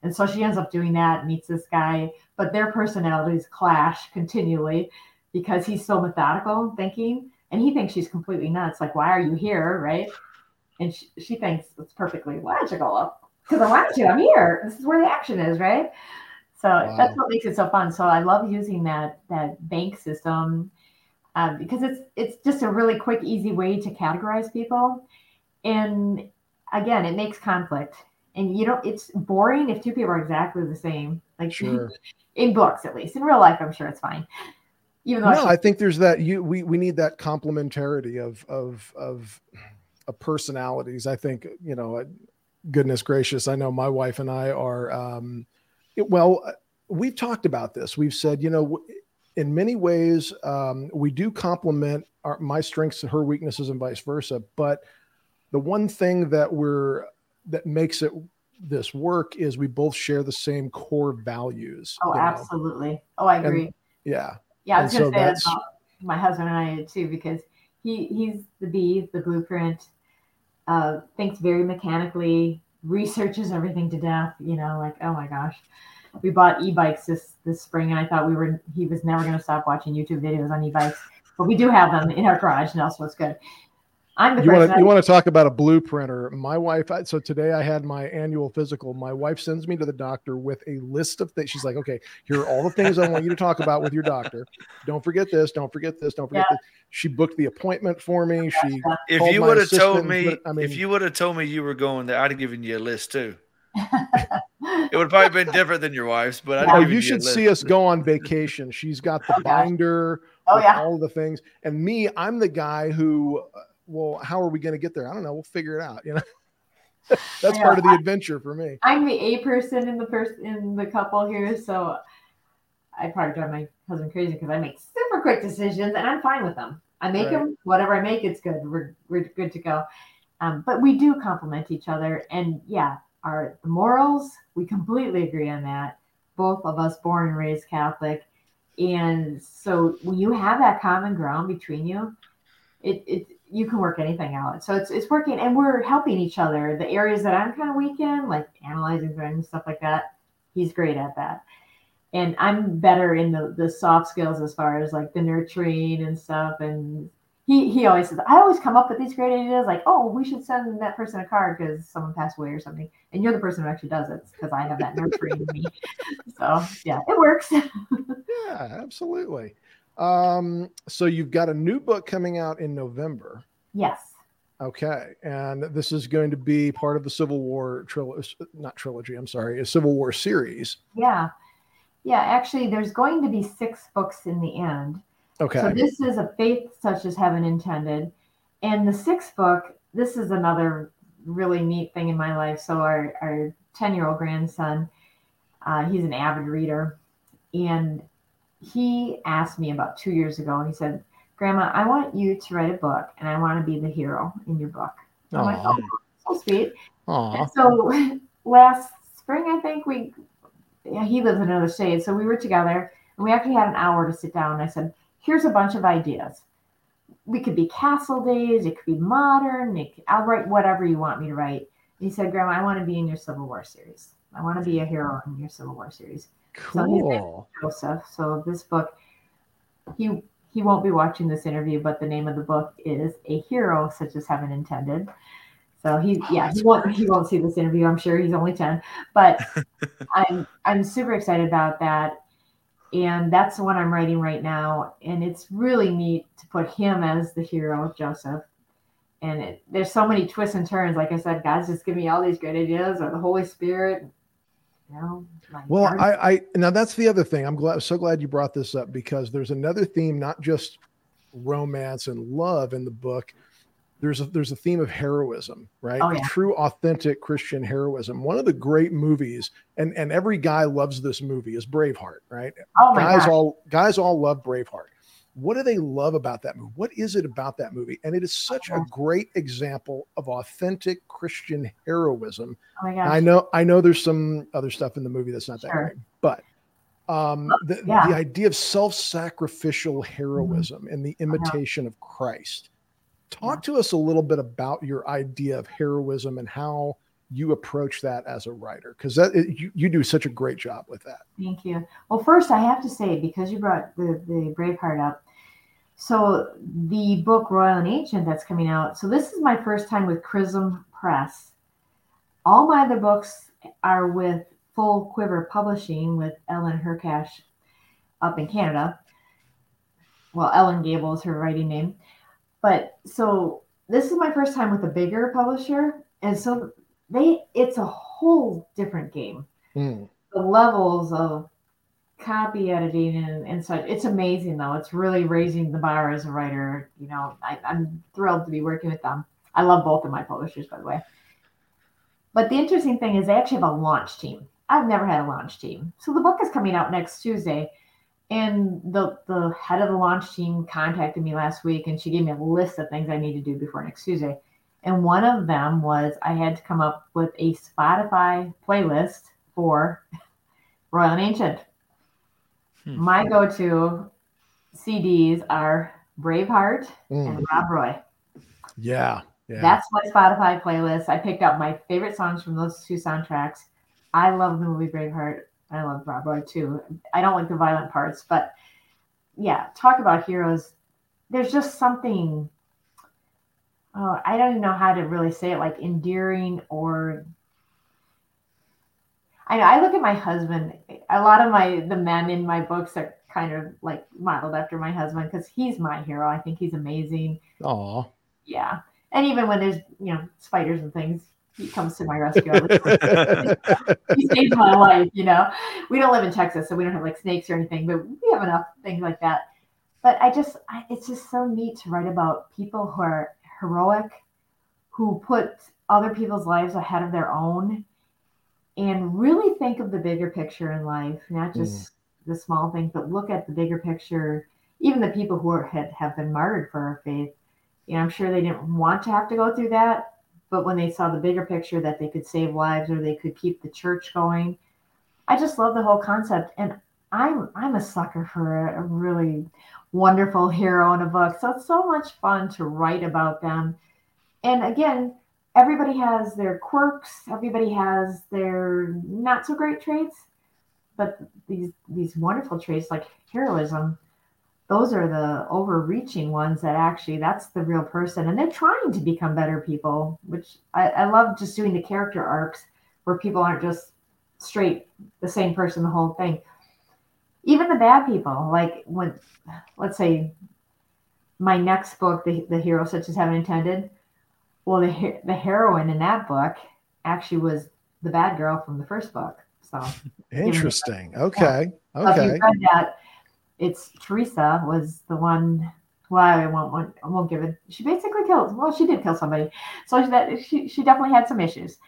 and so she ends up doing that meets this guy but their personalities clash continually because he's so methodical thinking and he thinks she's completely nuts like why are you here right and she, she thinks it's perfectly logical because I want to. I'm here. This is where the action is, right? So wow. that's what makes it so fun. So I love using that that bank system uh, because it's it's just a really quick, easy way to categorize people. And again, it makes conflict. and you don't. It's boring if two people are exactly the same. Like Sure. in books, at least. In real life, I'm sure it's fine. Even though No, I I think there's that you we we need that complementarity of of of of personalities. I think you know, uh, goodness gracious, I know my wife and I are. um it- Well, uh, we've talked about this. We've said, you know, in many ways, um, we do complement our my strengths and her weaknesses, and vice versa. But the one thing that we're that makes it this work is we both share the same core values. oh, you know? absolutely. Oh, I And- agree. Yeah. Yeah, I was And gonna so say that's- about my husband and I too, because he he's the B, the blueprint, uh, thinks very mechanically, researches everything to death. You know, like oh my gosh, we bought e-bikes this this spring, and I thought we were he was never gonna stop watching YouTube videos on e-bikes, but we do have them in our garage now, so it's good. I'm the you want to you want to talk about a blueprinter my wife so today i had my annual physical. My wife sends me to the doctor with a list of things she's like okay here are all the things i want you to talk about with your doctor. Don't forget this don't forget this don't forget Yeah. this. She booked the appointment for me. She If you would have told me, but, I mean- if you would have told me you were going there, I'd have given you a list too. It would probably been different than your wife's, but I'd oh, you should see us go on vacation. She's got the Oh, binder oh with yeah, all the things. And me i'm the guy who uh, well how are we going to get there i don't know we'll figure it out you know that's part of the adventure for me I'm the A person in the first in the couple here, so I probably drive my husband crazy because I make super quick decisions and I'm fine with them. I make Right. them whatever I make, it's good. We're we're good to go. Um, but we do complement each other, and yeah, our morals we completely agree on that. Both of us born and raised Catholic, and so when you have that common ground between you, it it you can work anything out. So it's it's working, and we're helping each other. The areas that I'm kind of weak in, like analyzing things, stuff like that, he's great at that. And I'm better in the the soft skills as far as like the nurturing and stuff. And he he always says, I always come up with these great ideas, like, oh, we should send that person a card because someone passed away or something. And you're the person who actually does it because I have that nurturing in me. So yeah, it works. Yeah, absolutely. Um, so you've got a new book coming out in November. yes. Okay. And this is going to be part of the Civil War trilogy, not trilogy, I'm sorry, a Civil War series. Yeah. Yeah, actually, there's going to be six books in the end. Okay. So this is a faith such as heaven intended. And the sixth book, this is another really neat thing in my life. So our, our 10 year old grandson, uh, he's an avid reader. And he asked me about two years ago, and he said, Grandma, I want you to write a book and I want to be the hero in your book. I'm like, oh, so sweet. So last spring, I think we, yeah, he lives in another state. So we were together and we actually had an hour to sit down. And I said, here's a bunch of ideas. We could be castle days. It could be modern. It could, I'll write whatever you want me to write. And he said, Grandma, I want to be in your Civil War series. I want to be a hero in your Civil War series. So Cool. Joseph. So this book, he he won't be watching this interview, but the name of the book is A Hero Such as Heaven Intended. So he oh, yeah, he won't he won't see this interview. I'm sure he's only 10. But I'm I'm super excited about that. And that's the one I'm writing right now. And it's really neat to put him as the hero, Joseph. And it, there's so many twists and turns. Like I said, God's just giving me all these great ideas, or the Holy Spirit. Know, Well, I, I now that's the other thing. I'm glad, so glad you brought this up because there's another theme, not just romance and love in the book. There's a there's a theme of heroism, right? Oh, yeah. True, authentic Christian heroism. One of the great movies, and and every guy loves this movie, is Braveheart, right? oh guys God. all guys all love Braveheart. What do they love about that movie? What is it about that movie? And it is such a great example of authentic Christian heroism Oh my gosh. I know I know there's some other stuff in the movie that's not that Sure. great, but um the, Yeah. the idea of self-sacrificial heroism and the imitation of Christ. Talk to us a little bit about your idea of heroism and how you approach that as a writer because you, you do such a great job with that. Thank you. Well, first, I have to say, because you brought the, the Braveheart up, so the book Royal and Ancient that's coming out, so this is my first time with Chrism Press. All my other books are with Full Quiver Publishing with Ellen Hrkach up in Canada. Well, Ellen Gable is her writing name. But so this is my first time with a bigger publisher. And so they it's a whole different game. Mm. The levels of copy editing and, and such. It's amazing though. It's really raising the bar as a writer. You know, I, I'm thrilled to be working with them. I love both of my publishers, by the way. But the interesting thing is they actually have a launch team. I've never had a launch team. So the book is coming out next Tuesday. And the the head of the launch team contacted me last week and she gave me a list of things I need to do before next Tuesday. And one of them was I had to come up with a Spotify playlist for Royal and Ancient. Hmm. My go-to CDs are Braveheart mm. and Rob Roy. Yeah, yeah. That's my Spotify playlist. I picked out my favorite songs from those two soundtracks. I love the movie Braveheart. I love Rob Roy too. I don't like the violent parts, but yeah, talk about heroes. There's just something. Oh, I don't even know how to really say it, like endearing or. I know. I look at my husband. A lot of my the men in my books are kind of like modeled after my husband because he's my hero. I think he's amazing. Aw. Yeah, and even when there's you know spiders and things, he comes to my rescue. he saves my life, you know. We don't live in Texas, so we don't have like snakes or anything, but we have enough things like that. But I just, I, it's just so neat to write about people who are heroic, who put other people's lives ahead of their own, and really think of the bigger picture in life, not just mm. the small things, but look at the bigger picture. Even the people who are, had, have been martyred for our faith, you know, I'm sure they didn't want to have to go through that, but when they saw the bigger picture that they could save lives or they could keep the church going, I just love the whole concept. And I'm I'm a sucker for a, really wonderful hero in a book. So it's so much fun to write about them. And again, everybody has their quirks, everybody has their not so great traits, but these these wonderful traits like heroism those are the overreaching ones that actually that's the real person and they're trying to become better people which I, I, love just doing the character arcs where people aren't just straight the same person the whole thing even the bad people like when let's say my next book the, the hero such as heaven intended well the, the heroine in that book actually was the bad girl from the first book so interesting okay yeah. okay so if you read that it's Teresa was the one. Well, I won't, I won't give it. She basically killed. Well, she did kill somebody, so that she she definitely had some issues.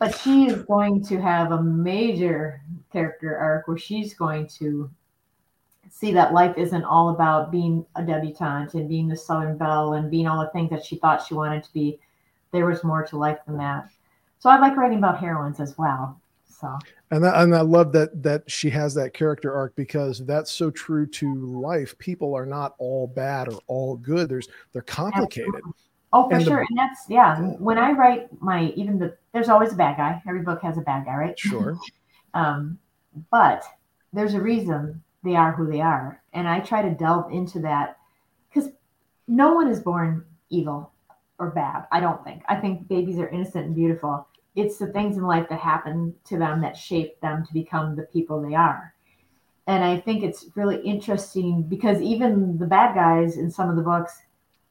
But she is going to have a major character arc where she's going to see that life isn't all about being a debutante and being the Southern Belle and being all the things that she thought she wanted to be. There was more to life than that. So I like writing about heroines as well. So and that, and I love that that she has that character arc because that's so true to life. People are not all bad or all good. There's they're complicated. Oh, for and sure. The, and that's yeah. When I write my even the there's always a bad guy. Every book has a bad guy, right? Sure. um, but there's a reason they are who they are, and I try to delve into that because no one is born evil or bad. I don't think. I think babies are innocent and beautiful it's the things in life that happen to them that shape them to become the people they are. And I think it's really interesting because even the bad guys in some of the books,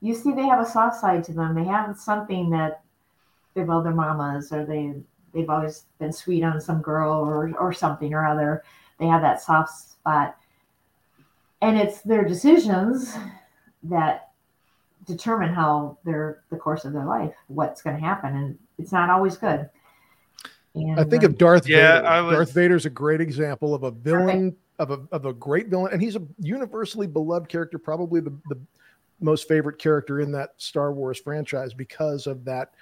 you see they have a soft side to them. They have something that they've all their mamas or they they've always been sweet on some girl or or something or other. They have that soft spot. And it's their decisions that determine how their the course of their life, what's going to happen. And it's not always good. And, I think of um, Darth yeah, Vader. Was... Darth Vader's a great example of a villain of a of a great villain, and he's a universally beloved character, probably the, the most favorite character in that Star Wars franchise because of that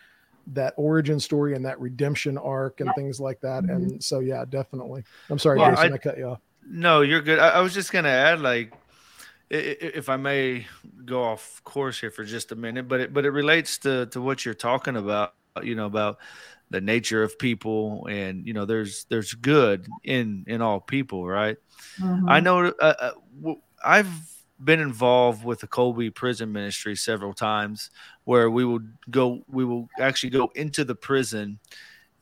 that origin story and that redemption arc and things like that. Mm-hmm. And so, yeah, definitely. I'm sorry, well, Jason, I, I, cut you off. No, you're good. I, I was just gonna add, like, if I may go off course here for just a minute, but it, but it relates to to what you're talking about you know about the nature of people and you know there's there's good in in all people right mm-hmm. i know uh, uh i've been involved with the Kolbe prison ministry several times where we will go we will actually go into the prison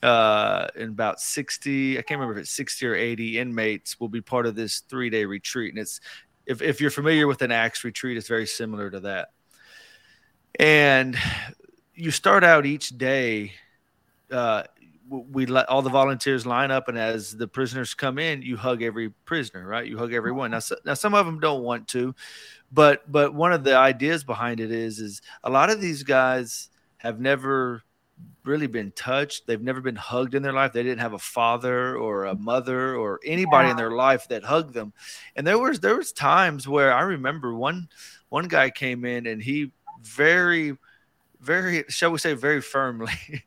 uh in about 60 i can't remember if it's 60 or 80 inmates will be part of this three day retreat. And it's if, if you're familiar with an ACTS retreat it's very similar to that. And you start out each day uh, we let all the volunteers line up, and as the prisoners come in, you hug every prisoner, right? You hug everyone. Now, so, now some of them don't want to, but but one of the ideas behind it is is a lot of these guys have never really been touched. They've never been hugged in their life. They didn't have a father or a mother or anybody yeah. in their life that hugged them. And there was there was times where I remember one one guy came in and he very very shall we say very firmly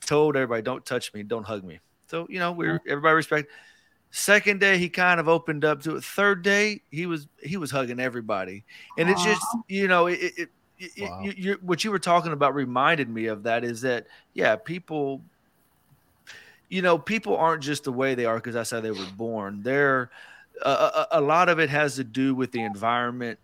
told everybody don't touch me, don't hug me. So, you know, we're everybody respect Second day, he kind of opened up to it. Third day, he was he was hugging everybody, and it's just you know it, it wow. you, you, what you were talking about reminded me of that is that yeah people you know people aren't just the way they are because that's how they were born they're uh, a, a, lot of it has to do with the environment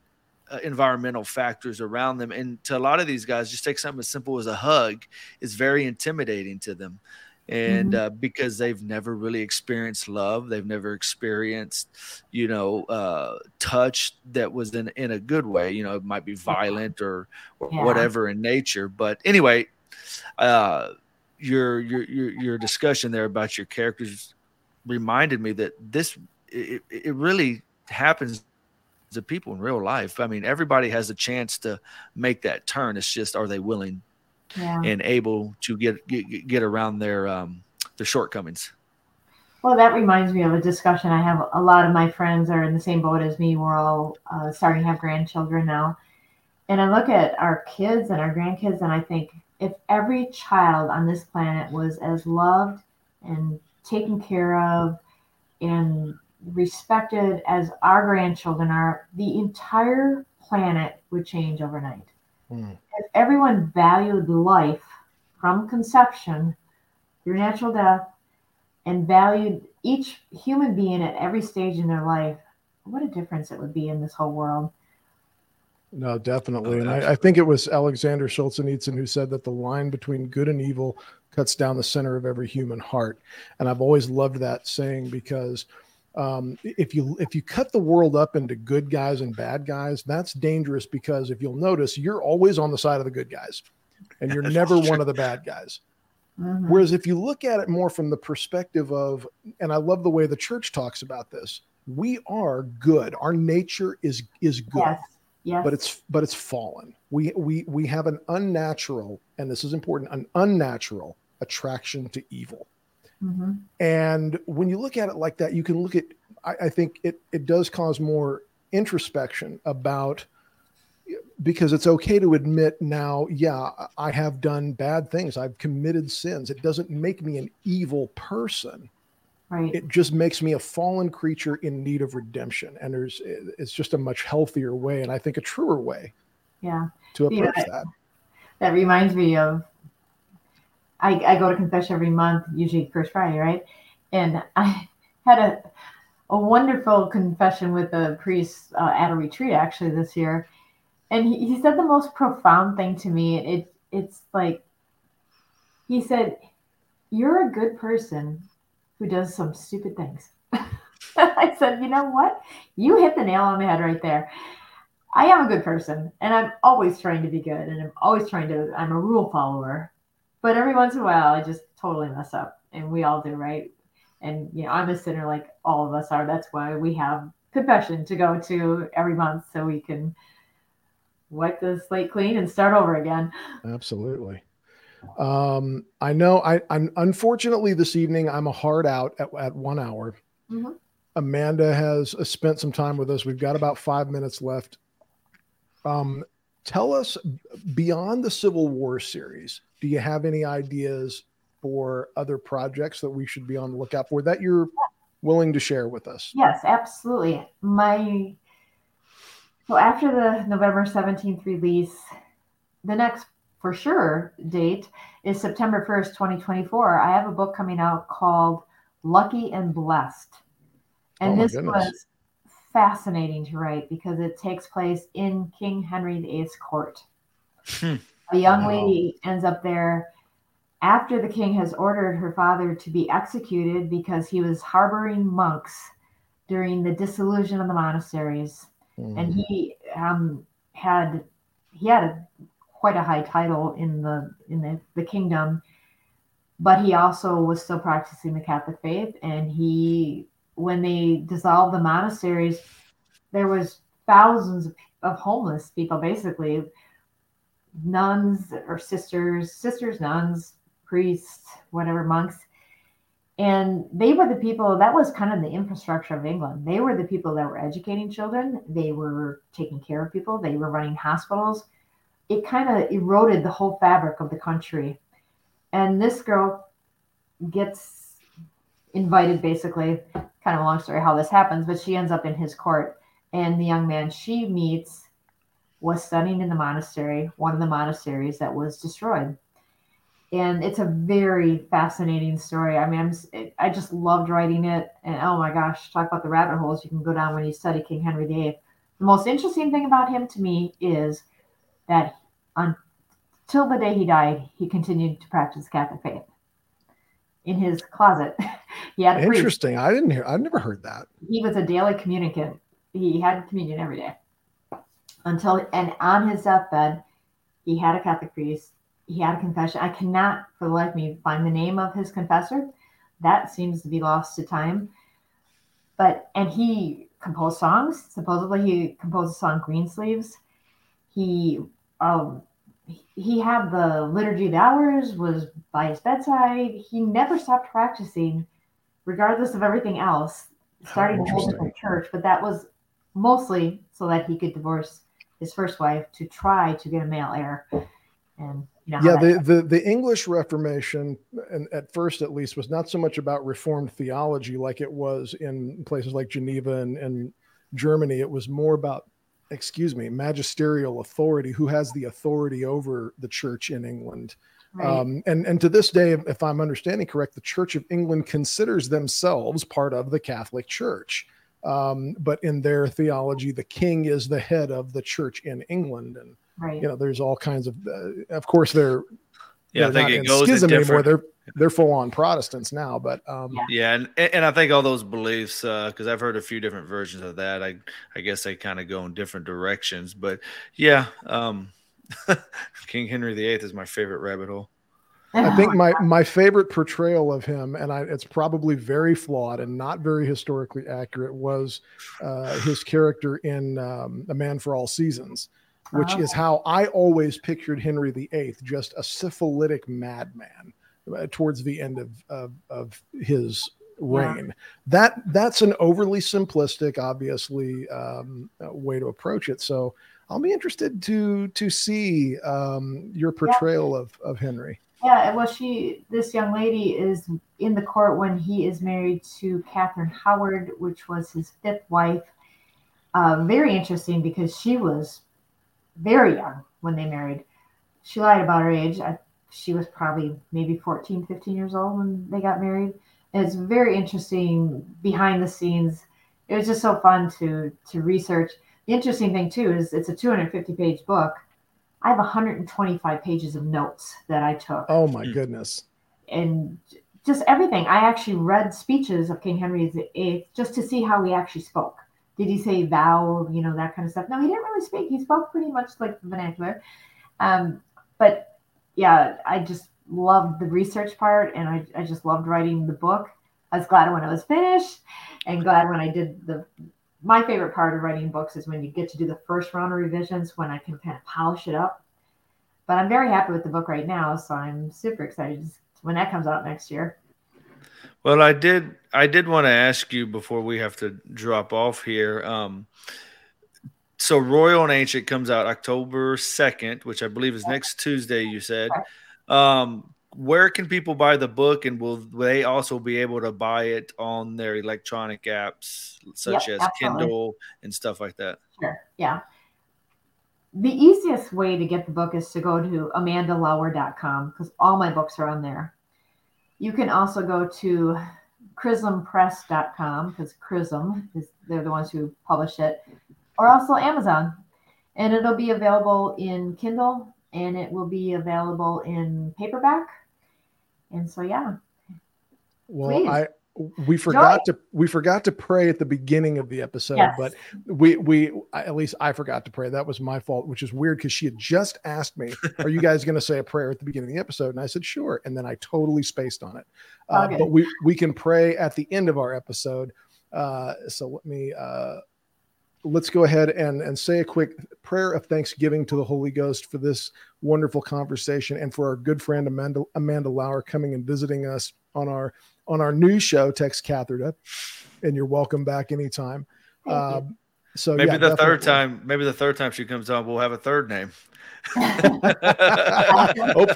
uh, environmental factors around them. And to a lot of these guys just take something as simple as a hug is very intimidating to them. And mm-hmm. uh, because they've never really experienced love. They've never experienced you know uh, touch that was in in a good way. You know it might be violent or, or yeah. whatever in nature. But anyway uh, your, your your your discussion there about your characters reminded me that this it, it really happens to people in real life i mean everybody has a chance to make that turn it's just are they willing yeah. and able to get, get get around their um, their shortcomings. Well, that reminds me of a discussion I have. A lot of my friends are in the same boat as me. We're all uh, starting to have grandchildren now, and I look at our kids and our grandkids, and I think if every child on this planet was as loved and taken care of and respected as our grandchildren are, the entire planet would change overnight. Mm. If everyone valued life from conception through natural death and valued each human being at every stage in their life, what a difference it would be in this whole world. No, definitely. and I, I, think it was Alexander Solzhenitsyn who said that the line between good and evil cuts down the center of every human heart. And I've always loved that saying because um, if you if you cut the world up into good guys and bad guys, that's dangerous because if you'll notice, you're always on the side of the good guys, and you're never one of the bad guys. Mm-hmm. Whereas if you look at it more from the perspective of, and I love the way the church talks about this, we are good. Our nature is is good. Yes. Yes. But it's but it's fallen. We we we have an unnatural, and this is important, an unnatural attraction to evil. Mm-hmm. And when you look at it like that, you can look at, I, I think it, it does cause more introspection about because it's okay to admit now, yeah, I have done bad things. I've committed sins. It doesn't make me an evil person. Right. It just makes me a fallen creature in need of redemption. And there's, it's just a much healthier way. And I think a truer way. Yeah. To approach that. That reminds me of I, I go to confession every month, usually first Friday, right? And I had a a wonderful confession with a priest uh, at a retreat actually this year, and he, he said the most profound thing to me. It it's like he said, "You're a good person who does some stupid things." I said, "You know what? You hit the nail on the head right there." I am a good person and I'm always trying to be good and I'm always trying to I'm a rule follower but every once in a while, I just totally mess up, and we all do, right? And you know, I'm a sinner like all of us are. That's why we have confession to go to every month, so we can wipe the slate clean and start over again. Absolutely. Um, I know I, I'm unfortunately this evening I'm a hard out at, at one hour. Mm-hmm. Amanda has uh, spent some time with us. We've got about five minutes left. Um, tell us beyond the Civil War series, do you have any ideas for other projects that we should be on the lookout for that you're willing to share with us? Yes, absolutely. My so after the November 17th release, the next for sure date is September 1st, 2024. I have a book coming out called Lucky and Blessed. And oh this goodness. was fascinating to write because it takes place in King Henry VIII's court. Hmm. A young lady ends up there after the king has ordered her father to be executed because he was harboring monks during the dissolution of the monasteries. Mm. And he um, had he had a, quite a high title in the in the, the kingdom but he also was still practicing the Catholic faith. And he, when they dissolved the monasteries, there was thousands of, homeless people, basically nuns or sisters, sisters, nuns, priests, whatever, monks. And they were the people that was kind of the infrastructure of England. They were the people that were educating children, they were taking care of people, they were running hospitals. It kind of eroded the whole fabric of the country. And this girl gets invited, basically, kind of a long story how this happens, but she ends up in his court. And the young man she meets was studying in the monastery, one of the monasteries that was destroyed and it's a very fascinating story. I mean, I'm, I just loved writing it, and oh my gosh, talk about the rabbit holes you can go down when you study King Henry VIII. The most interesting thing about him to me is that until the day he died, he continued to practice Catholic faith in his closet. he had interesting. I didn't hear. I've never heard that. He was a daily communicant. He had communion every day until and on his deathbed, he had a Catholic priest he had a confession. I cannot for the life of me find the name of his confessor. That seems to be lost to time. But and he composed songs. Supposedly he composed the song "Greensleeves." He um he had the liturgy of the hours was by his bedside. He never stopped practicing, regardless of everything else, starting a whole different church. But that was mostly so that he could divorce his first wife to try to get a male heir. And you know, yeah, the, the, the English Reformation, and at first at least, was not so much about Reformed theology like it was in places like Geneva and, and Germany. It was more about, excuse me, magisterial authority. Who has the authority over the church in England? Right. Um, and and to this day, if I'm understanding correct, the Church of England considers themselves part of the Catholic Church. Um, but in their theology, the king is the head of the church in England, and Right. You know, there's all kinds of, uh, of course, they're yeah, I think it goes schism anymore. They're they're full on Protestants now, but um, yeah, and and I think all those beliefs because uh, I've heard a few different versions of that. I I guess they kind of go in different directions, but yeah, um, King Henry VIII is my favorite rabbit hole. I think my my favorite portrayal of him, and I, it's probably very flawed and not very historically accurate, was uh, his character in um, A Man for All Seasons which is how I always pictured Henry VIII, just a syphilitic madman uh, towards the end of, of, of his reign. That that's an overly simplistic, obviously, um, uh, way to approach it. So I'll be interested to to see um, your portrayal yeah. of of Henry. Yeah, well, she this young lady is in the court when he is married to Catherine Howard, which was his fifth wife. Uh, very interesting because she was very young when they married. She lied about her age. I, she was probably maybe 14, 15 years old when they got married. And it's very interesting behind the scenes. It was just so fun to to research. The interesting thing too is it's a 250 page book. I have 125 pages of notes that I took. Oh my hmm. goodness. And just everything. I actually read speeches of King Henry VIII just to see how he actually spoke did he say thou, you know, that kind of stuff? No, he didn't really speak. He spoke pretty much like the vernacular. Um, but yeah, I just loved the research part and I, I just loved writing the book. I was glad when it was finished and glad when I did the my favorite part of writing books is when you get to do the first round of revisions when I can kind of polish it up. But I'm very happy with the book right now, so I'm super excited when that comes out next year. Well, I did. I did want to ask you before we have to drop off here. Um, so, Royal and Ancient comes out October second, which I believe is next Tuesday. You said. Um, where can people buy the book, and will they also be able to buy it on their electronic apps such yep, as absolutely. Kindle and stuff like that? Sure. Yeah. The easiest way to get the book is to go to amandalauer.com because all my books are on there. You can also go to chrismpress.com because Chrism is they're the ones who publish it, or also Amazon, and it'll be available in Kindle and it will be available in paperback. And so, yeah. Well, Please. I we forgot Joy. to we forgot to pray at the beginning of the episode yes. but we we at least i forgot to pray that was my fault which is weird because she had just asked me are you guys going to say a prayer at the beginning of the episode and i said sure and then i totally spaced on it uh, but we we can pray at the end of our episode uh, so let me uh, let's go ahead and and say a quick prayer of thanksgiving to the holy ghost for this wonderful conversation and for our good friend amanda amanda lauer coming and visiting us on our on our new show, Tex Cathedra, and you're welcome back anytime. Um, so maybe yeah, the definitely. third time, maybe the third time she comes on, we'll have a third name.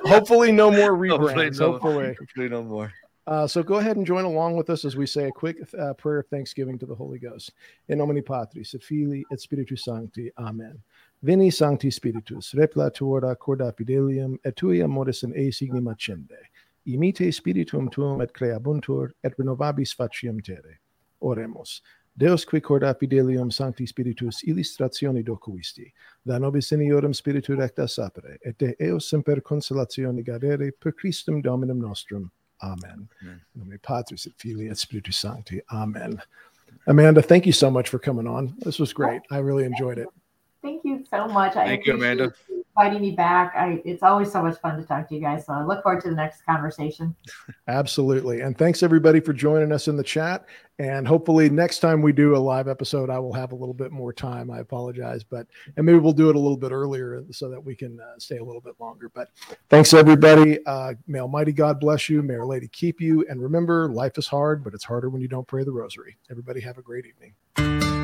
hopefully, no more rebrands. Hopefully, no, hopefully. hopefully no more. Uh, so go ahead and join along with us as we say a quick uh, prayer of thanksgiving to the Holy Ghost. In nomine Patris et Filii et Spiritus Sancti. Amen. Veni Sancti Spiritus, replatura corda fidelium, et tui amoris in e signum accende imite spiritum tuum et creabuntur et renovabis faciam terre. Oremus. Deus qui corda fidelium sancti spiritus illustratione docuisti, da nobis seniorum spiritu recta sapere, et de eos semper consolatione gadere per Christum Dominum nostrum. Amen. Amen. Nome Patris et Filii et Spiritus Sancti. Amen. Amanda, thank you so much for coming on. This was great. I really enjoyed it. Thank you so much. Thank you, Amanda inviting me back. I, it's always so much fun to talk to you guys. So I look forward to the next conversation. Absolutely. And thanks everybody for joining us in the chat. And hopefully next time we do a live episode, I will have a little bit more time. I apologize, but and maybe we'll do it a little bit earlier so that we can uh, stay a little bit longer. But thanks everybody. Uh, may Almighty God bless you. May Our Lady keep you. And remember, life is hard, but it's harder when you don't pray the rosary. Everybody have a great evening.